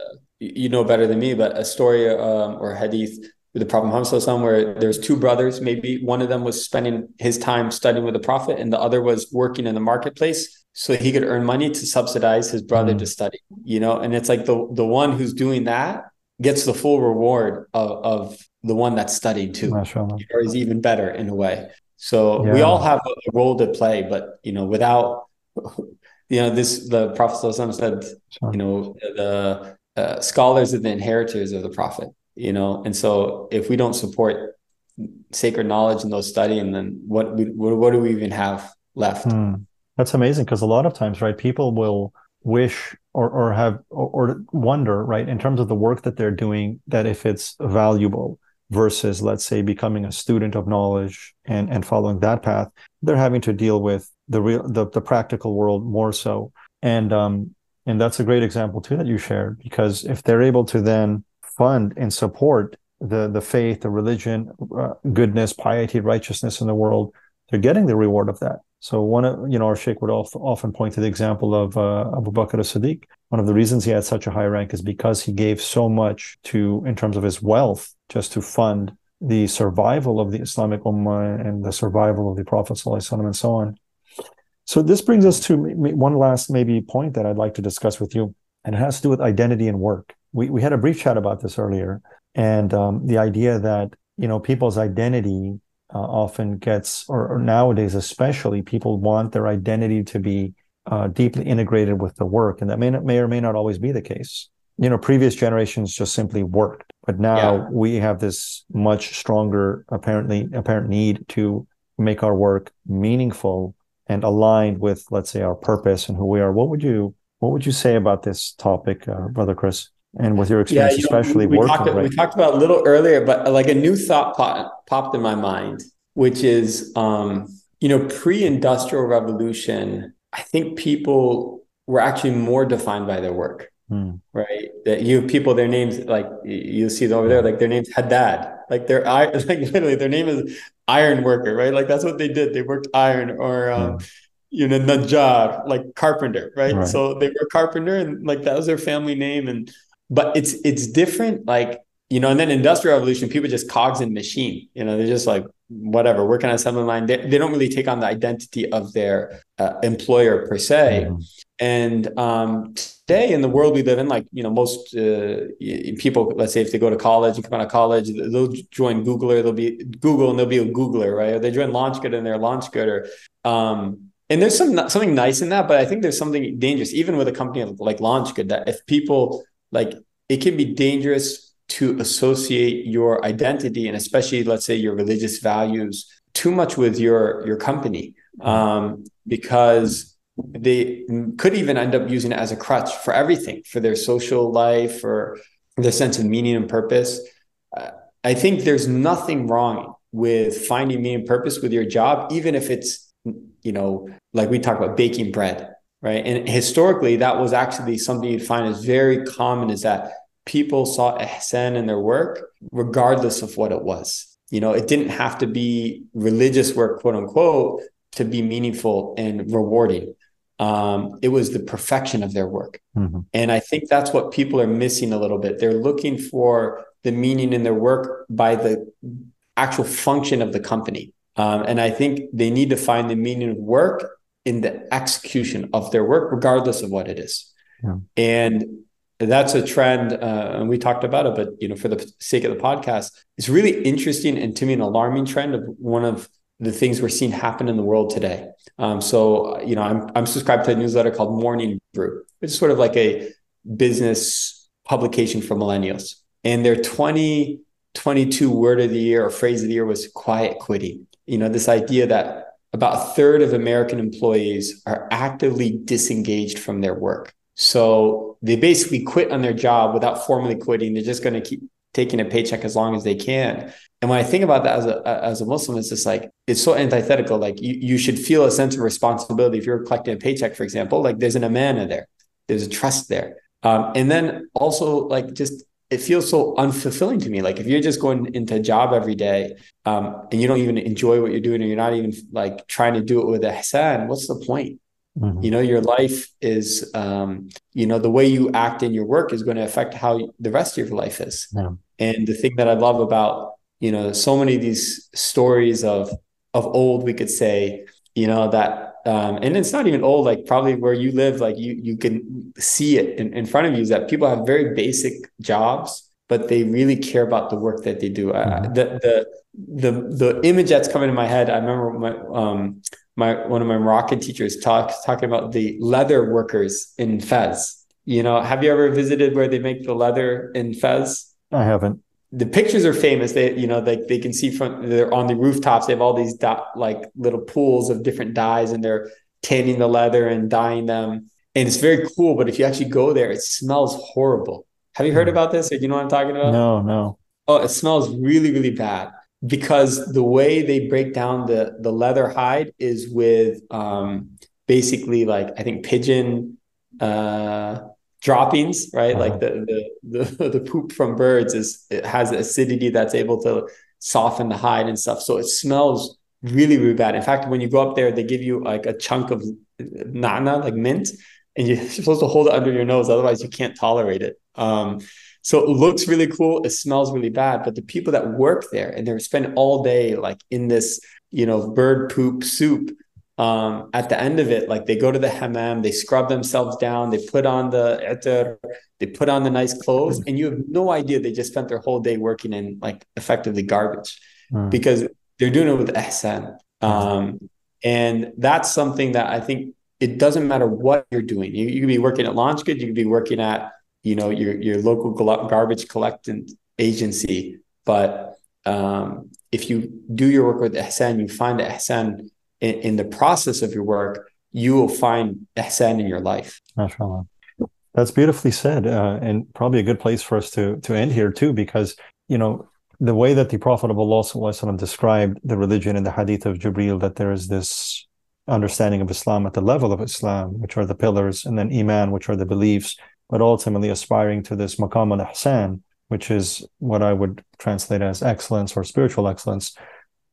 you know better than me but a story um, or hadith with the prophet muhammad where there's two brothers maybe one of them was spending his time studying with the prophet and the other was working in the marketplace so he could earn money to subsidize his brother mm-hmm. to study you know and it's like the the one who's doing that gets the full reward of, of the one that's studied too, or is even better in a way. So yeah. we all have a role to play, but you know, without you know, this the Prophet said, sure. you know, the uh, scholars are the inheritors of the Prophet. You know, and so if we don't support sacred knowledge and those studying, then what what, what do we even have left? Hmm. That's amazing because a lot of times, right, people will wish or, or have or, or wonder, right, in terms of the work that they're doing, that if it's valuable, versus let's say becoming a student of knowledge and and following that path they're having to deal with the real the, the practical world more so. And um and that's a great example too that you shared because if they're able to then fund and support the the faith the religion uh, goodness piety righteousness in the world they're getting the reward of that. So one of you know our sheikh would often point to the example of uh, Abu Bakr as-Siddiq. One of the reasons he had such a high rank is because he gave so much to in terms of his wealth just to fund the survival of the Islamic Ummah and the survival of the Prophet and so on. So this brings us to one last maybe point that I'd like to discuss with you, and it has to do with identity and work. We we had a brief chat about this earlier, and um, the idea that you know people's identity uh, often gets, or, or, nowadays especially, people want their identity to be uh, deeply integrated with the work, and that may not, may or may not always be the case you know previous generations just simply worked but now yeah. we have this much stronger apparently apparent need to make our work meaningful and aligned with let's say our purpose and who we are what would you what would you say about this topic uh, brother chris and with your experience yeah, you especially know, we, we working talked, right? we talked about a little earlier but like a new thought pop, popped in my mind which is um you know pre-industrial revolution i think people were actually more defined by their work Hmm. Right. That you people, their names, like you'll see over there, like their name's Haddad. Like their I like literally their name is iron worker, right? Like that's what they did. They worked iron or um, you know, Najjar, like carpenter, right? right? So they were carpenter and like that was their family name. And but it's it's different, like, you know, and then industrial revolution, people just cogs in machine, you know, they're just like whatever, working on assembly line. They, they don't really take on the identity of their uh, employer per se. Mm-hmm. And um today in the world we live in, like you know, most uh, people, let's say if they go to college and come out of college, they'll join Googler, they'll be Google and they'll be a Googler, right? Or they join LaunchGood and they're LaunchGood, or um, and there's some something nice in that, but I think there's something dangerous, even with a company like LaunchGood, that if people like, it can be dangerous to associate your identity and especially let's say your religious values too much with your your company. Um, because they could even end up using it as a crutch for everything for their social life or their sense of meaning and purpose. Uh, i think there's nothing wrong with finding meaning and purpose with your job even if it's you know like we talk about baking bread right? And historically that was actually something you'd find is very common is that people saw ihsan in their work regardless of what it was. You know it didn't have to be religious work quote unquote to be meaningful and rewarding um, it was the perfection of their work. Mm-hmm. And I think that's what people are missing a little bit. They're looking for the meaning in their work by the actual function of the company. Um, and I think they need to find the meaning of work in the execution of their work, regardless of what it is. Yeah. And that's a trend, uh, and we talked about it. But you know, for the sake of the podcast, it's really interesting and to me an alarming trend of one of the things we're seeing happen in the world today. Um, so, you know, I'm, I'm subscribed to a newsletter called Morning Brew. It's sort of like a business publication for millennials. And their 2022 word of the year or phrase of the year was quiet quitting. You know, this idea that about a third of American employees are actively disengaged from their work. So they basically quit on their job without formally quitting. They're just going to keep taking a paycheck as long as they can. And when I think about that as a as a Muslim, it's just like it's so antithetical. Like you, you should feel a sense of responsibility if you're collecting a paycheck, for example. Like there's an amana there, there's a trust there, um, and then also like just it feels so unfulfilling to me. Like if you're just going into a job every day um, and you don't even enjoy what you're doing, or you're not even like trying to do it with a ihsan, what's the point? Mm-hmm. You know, your life is, um, you know, the way you act in your work is going to affect how the rest of your life is. Yeah. And the thing that I love about, you know, so many of these stories of of old, we could say, you know, that um, and it's not even old, like probably where you live, like you you can see it in, in front of you is that people have very basic jobs, but they really care about the work that they do. Mm-hmm. the the the the image that's coming to my head, I remember my um my one of my Moroccan teachers talk, talking about the leather workers in Fez. You know, have you ever visited where they make the leather in Fez? I haven't. The pictures are famous. They, you know, like they can see from they're on the rooftops. They have all these dot, like little pools of different dyes, and they're tanning the leather and dyeing them. And it's very cool. But if you actually go there, it smells horrible. Have you heard hmm. about this? Or do you know what I'm talking about? No, no. Oh, it smells really, really bad because the way they break down the the leather hide is with um, basically like I think pigeon uh, droppings, right? Uh-huh. Like the, the the the poop from birds is it has acidity that's able to soften the hide and stuff. So it smells really really bad. In fact, when you go up there, they give you like a chunk of nana, like mint, and you're supposed to hold it under your nose, otherwise you can't tolerate it. Um, so it looks really cool. It smells really bad. But the people that work there and they're spending all day like in this, you know, bird poop soup. Um, at the end of it, like they go to the hammam, they scrub themselves down, they put on the etter, they put on the nice clothes, and you have no idea they just spent their whole day working in like effectively garbage mm. because they're doing it with ihsan. Um, and that's something that I think it doesn't matter what you're doing. You, you could be working at LaunchGood, you could be working at you know your your local garbage collecting agency but um, if you do your work with ihsan you find that ihsan in, in the process of your work you will find ihsan in your life MashaAllah. that's beautifully said uh, and probably a good place for us to to end here too because you know the way that the prophet of allah described the religion in the hadith of jibril that there is this understanding of islam at the level of islam which are the pillars and then iman which are the beliefs but ultimately aspiring to this maqam al ihsan, which is what I would translate as excellence or spiritual excellence,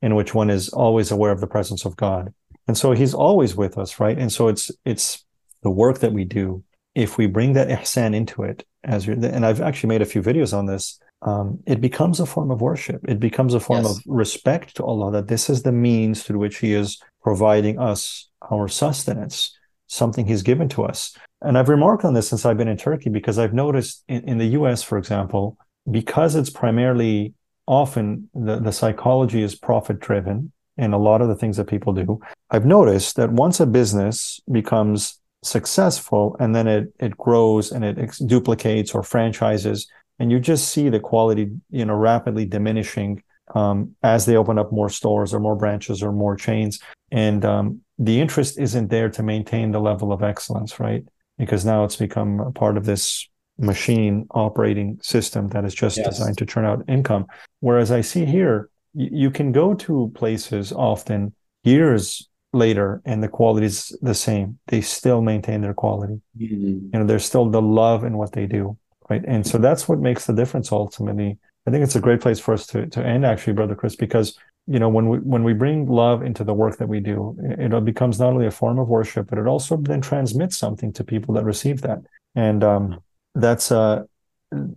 in which one is always aware of the presence of God. And so he's always with us, right? And so it's it's the work that we do. If we bring that ihsan into it, as and I've actually made a few videos on this, um, it becomes a form of worship. It becomes a form yes. of respect to Allah that this is the means through which He is providing us our sustenance, something He's given to us. And I've remarked on this since I've been in Turkey because I've noticed in, in the US, for example, because it's primarily often the, the psychology is profit driven in a lot of the things that people do. I've noticed that once a business becomes successful and then it, it grows and it ex- duplicates or franchises, and you just see the quality, you know, rapidly diminishing um, as they open up more stores or more branches or more chains. And um, the interest isn't there to maintain the level of excellence, right? because now it's become part of this machine operating system that is just yes. designed to churn out income. Whereas I see here, y- you can go to places often years later and the quality is the same. They still maintain their quality. Mm-hmm. You know, there's still the love in what they do. Right. And so that's what makes the difference ultimately. I think it's a great place for us to, to end actually, brother Chris, because you know when we when we bring love into the work that we do it, it becomes not only a form of worship but it also then transmits something to people that receive that and um, that's a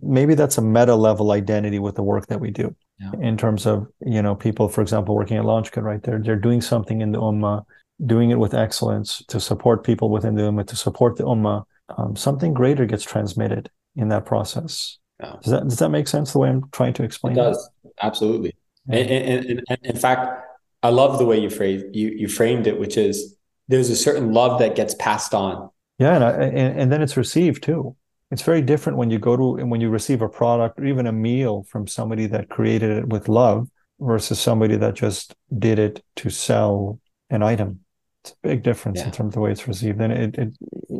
maybe that's a meta level identity with the work that we do yeah. in terms of you know people for example working at launchgood right there they're doing something in the ummah doing it with excellence to support people within the ummah to support the ummah um, something greater gets transmitted in that process yeah. does that does that make sense the way i'm trying to explain it does that? absolutely and, and, and, in fact, I love the way you phrased you you framed it, which is there's a certain love that gets passed on. Yeah, and, I, and and then it's received too. It's very different when you go to and when you receive a product or even a meal from somebody that created it with love versus somebody that just did it to sell an item. It's a big difference Yeah. in terms of the way it's received. And it, it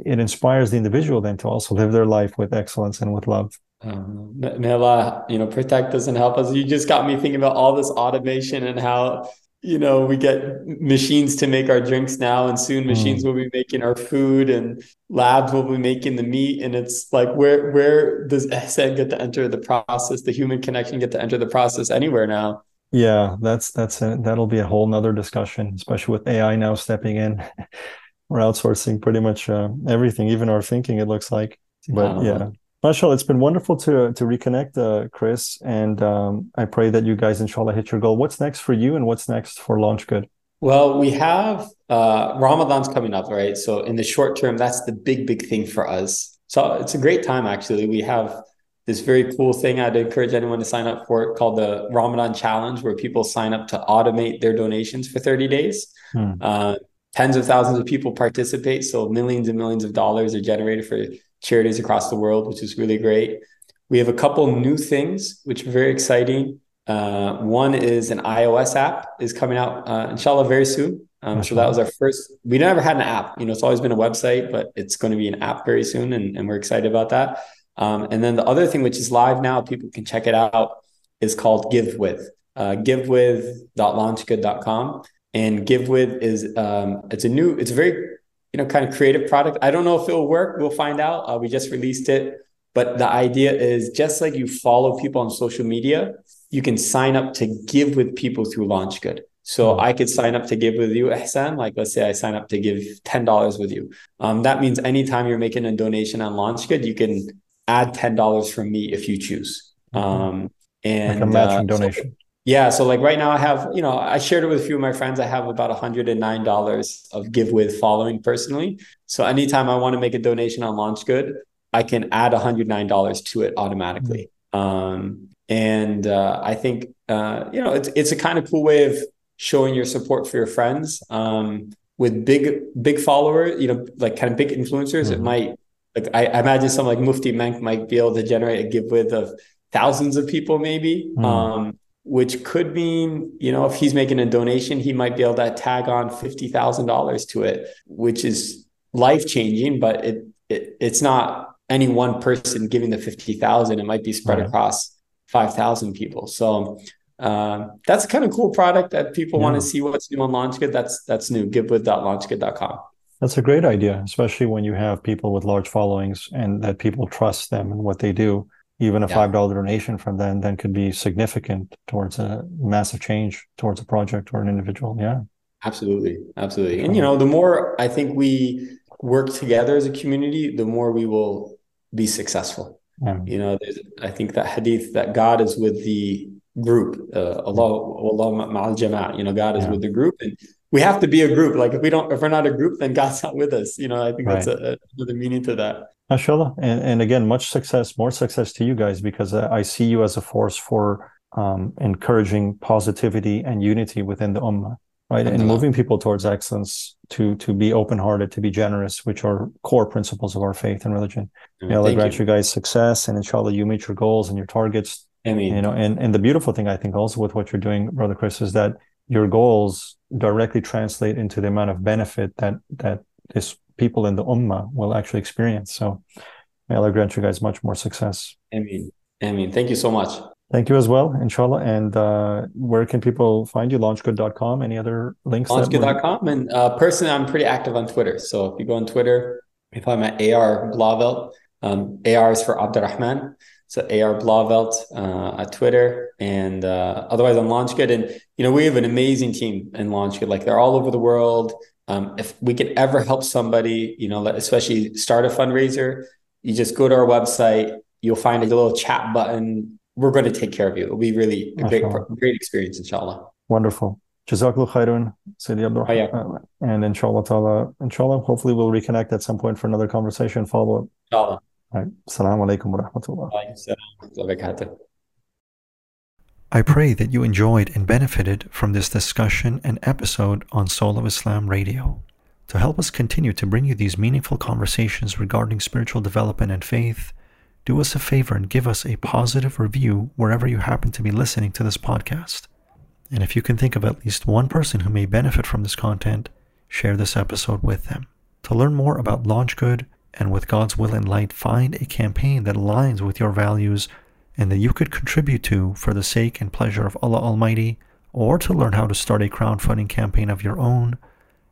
it inspires the individual then to also live their life with excellence and with love. Um, Allah, you know, protect us and help us. You just got me thinking about all this automation and how, you know, we get machines to make our drinks now, and soon machines will be making our food, and labs will be making the meat. And it's like, where where does Ihsan get to enter the process? The human connection get to enter the process anywhere now? Yeah, that's that's a, that'll be a whole nother discussion, especially with AI now stepping in. We're outsourcing pretty much uh, everything, even our thinking, it looks like. But yeah. Mashallah, it's been wonderful to to reconnect, uh, Chris, and um, I pray that you guys, inshallah, hit your goal. What's next for you, and what's next for LaunchGood? Well, we have uh, Ramadan's coming up, right? So in the short term, that's the big, big thing for us. So it's a great time, actually. We have this very cool thing I'd encourage anyone to sign up for it called the Ramadan Challenge, where people sign up to automate their donations for 30 days. Hmm. Uh, tens of thousands of people participate. So millions and millions of dollars are generated for charities across the world, which is really great. We have a couple new things, which are very exciting. Uh, one is an iOS app is coming out, uh, inshallah, very soon. Um, so that was our first. We never had an app. You know, it's always been a website, but it's going to be an app very soon, and, and we're excited about that. Um, and then the other thing, which is live now, people can check it out, is called Give With. Uh, givewith.launchgood.com. And Give With is um, it's a new, it's a very you know kind of creative product. I don't know if it'll work. We'll find out. Uh, we just released it, but the idea is just like you follow people on social media, you can sign up to give with people through LaunchGood. So I could sign up to give with you, Ihsan. Like let's say I sign up to give ten dollars with you. Um, that means anytime you're making a donation on LaunchGood, you can add ten dollars from me if you choose. Um, and Like a matching uh, so- donation. Yeah, so like right now I have, you know, I shared it with a few of my friends. I have about $109 of give with following personally. So anytime I want to make a donation on LaunchGood, I can add $109 to it automatically. Um, and uh, I think uh, you know it's it's a kind of cool way of showing your support for your friends. Um, with big big follower, you know, like kind of big influencers, it Mhm. might like I, I imagine someone like Mufti Menk might be able to generate a give with of thousands of people maybe. Mm. Um, which could mean, you know, if he's making a donation, he might be able to tag on fifty thousand dollars to it, which is life changing. But it, it it's not any one person giving the fifty thousand. It might be spread Right. across five thousand people. So um, that's a kind of cool product that people want to see what's new on LaunchGood. That's that's new. Givewith.launchgood.com. That's a great idea, especially when you have people with large followings and that people trust them and what they do. Even a five dollar donation from them then could be significant towards a massive change towards a project or an individual. Yeah. Absolutely, absolutely. And you know, the more I think we work together as a community, the more we will be successful. Yeah. You know, I think that hadith that God is with the group. Uh, Allah, Allah ma'al jama'ah. You know, God is Yeah. with the group, and we have to be a group. Like if we don't, if we're not a group, then God's not with us. You know, I think that's Right. a, another meaning to that. Mashallah. And, and again, much success, more success to you guys because I see you as a force for um, encouraging positivity and unity within the ummah, right? And moving people towards excellence, to to be open hearted, to be generous, which are core principles of our faith and religion. May Allah grant you. you guys success and inshallah you meet your goals and your targets. I mean, You know, and, and the beautiful thing I think also with what you're doing, Brother Chris, is that your goals directly translate into the amount of benefit that that this people in the ummah will actually experience. So may Allah grant you guys much more success. I mean, I mean, thank you so much. Thank you as well, inshallah. And uh, where can people find you? Launchgood.com. Any other links? Launchgood.com. And uh, personally, I'm pretty active on Twitter. So if you go on Twitter, if I'm at AR Blauvelt. Um, AR is for Abdurrahman. So AR Blauvelt uh, at Twitter. And uh, otherwise on LaunchGood. And, you know, we have an amazing team in LaunchGood. Like they're all over the world. Um, if we could ever help somebody, you know, especially start a fundraiser, you just go to our website. You'll find a little chat button. We're going to take care of you. It'll be really a great, great experience, inshallah. Wonderful. Jazakallah khairun, Sayyidi Abdul Hayyak. And inshallah ta'ala, inshallah, hopefully we'll reconnect at some point for another conversation, follow up. Inshallah. All right. Assalamu alaikum wa rahmatullah. Wa alaikum salam wa rahmatullahi wa barakatuh. I pray that you enjoyed and benefited from this discussion and episode on Soul of Islam Radio. To help us continue to bring you these meaningful conversations regarding spiritual development and faith, do us a favor and give us a positive review wherever you happen to be listening to this podcast. And if you can think of at least one person who may benefit from this content, share this episode with them. To learn more about LaunchGood and with God's will and light, find a campaign that aligns with your values and that you could contribute to for the sake and pleasure of Allah Almighty, or to learn how to start a crowdfunding campaign of your own,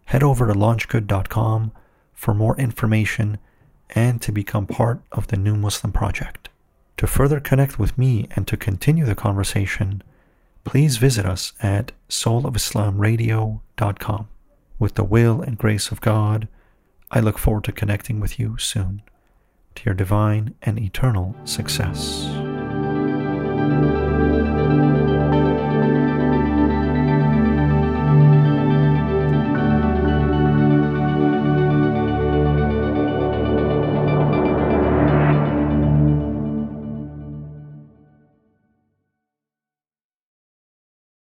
head over to launchgood.com for more information and to become part of the New Muslim Project. To further connect with me and to continue the conversation, please visit us at soulofislamradio.com. With the will and grace of God, I look forward to connecting with you soon. To your divine and eternal success.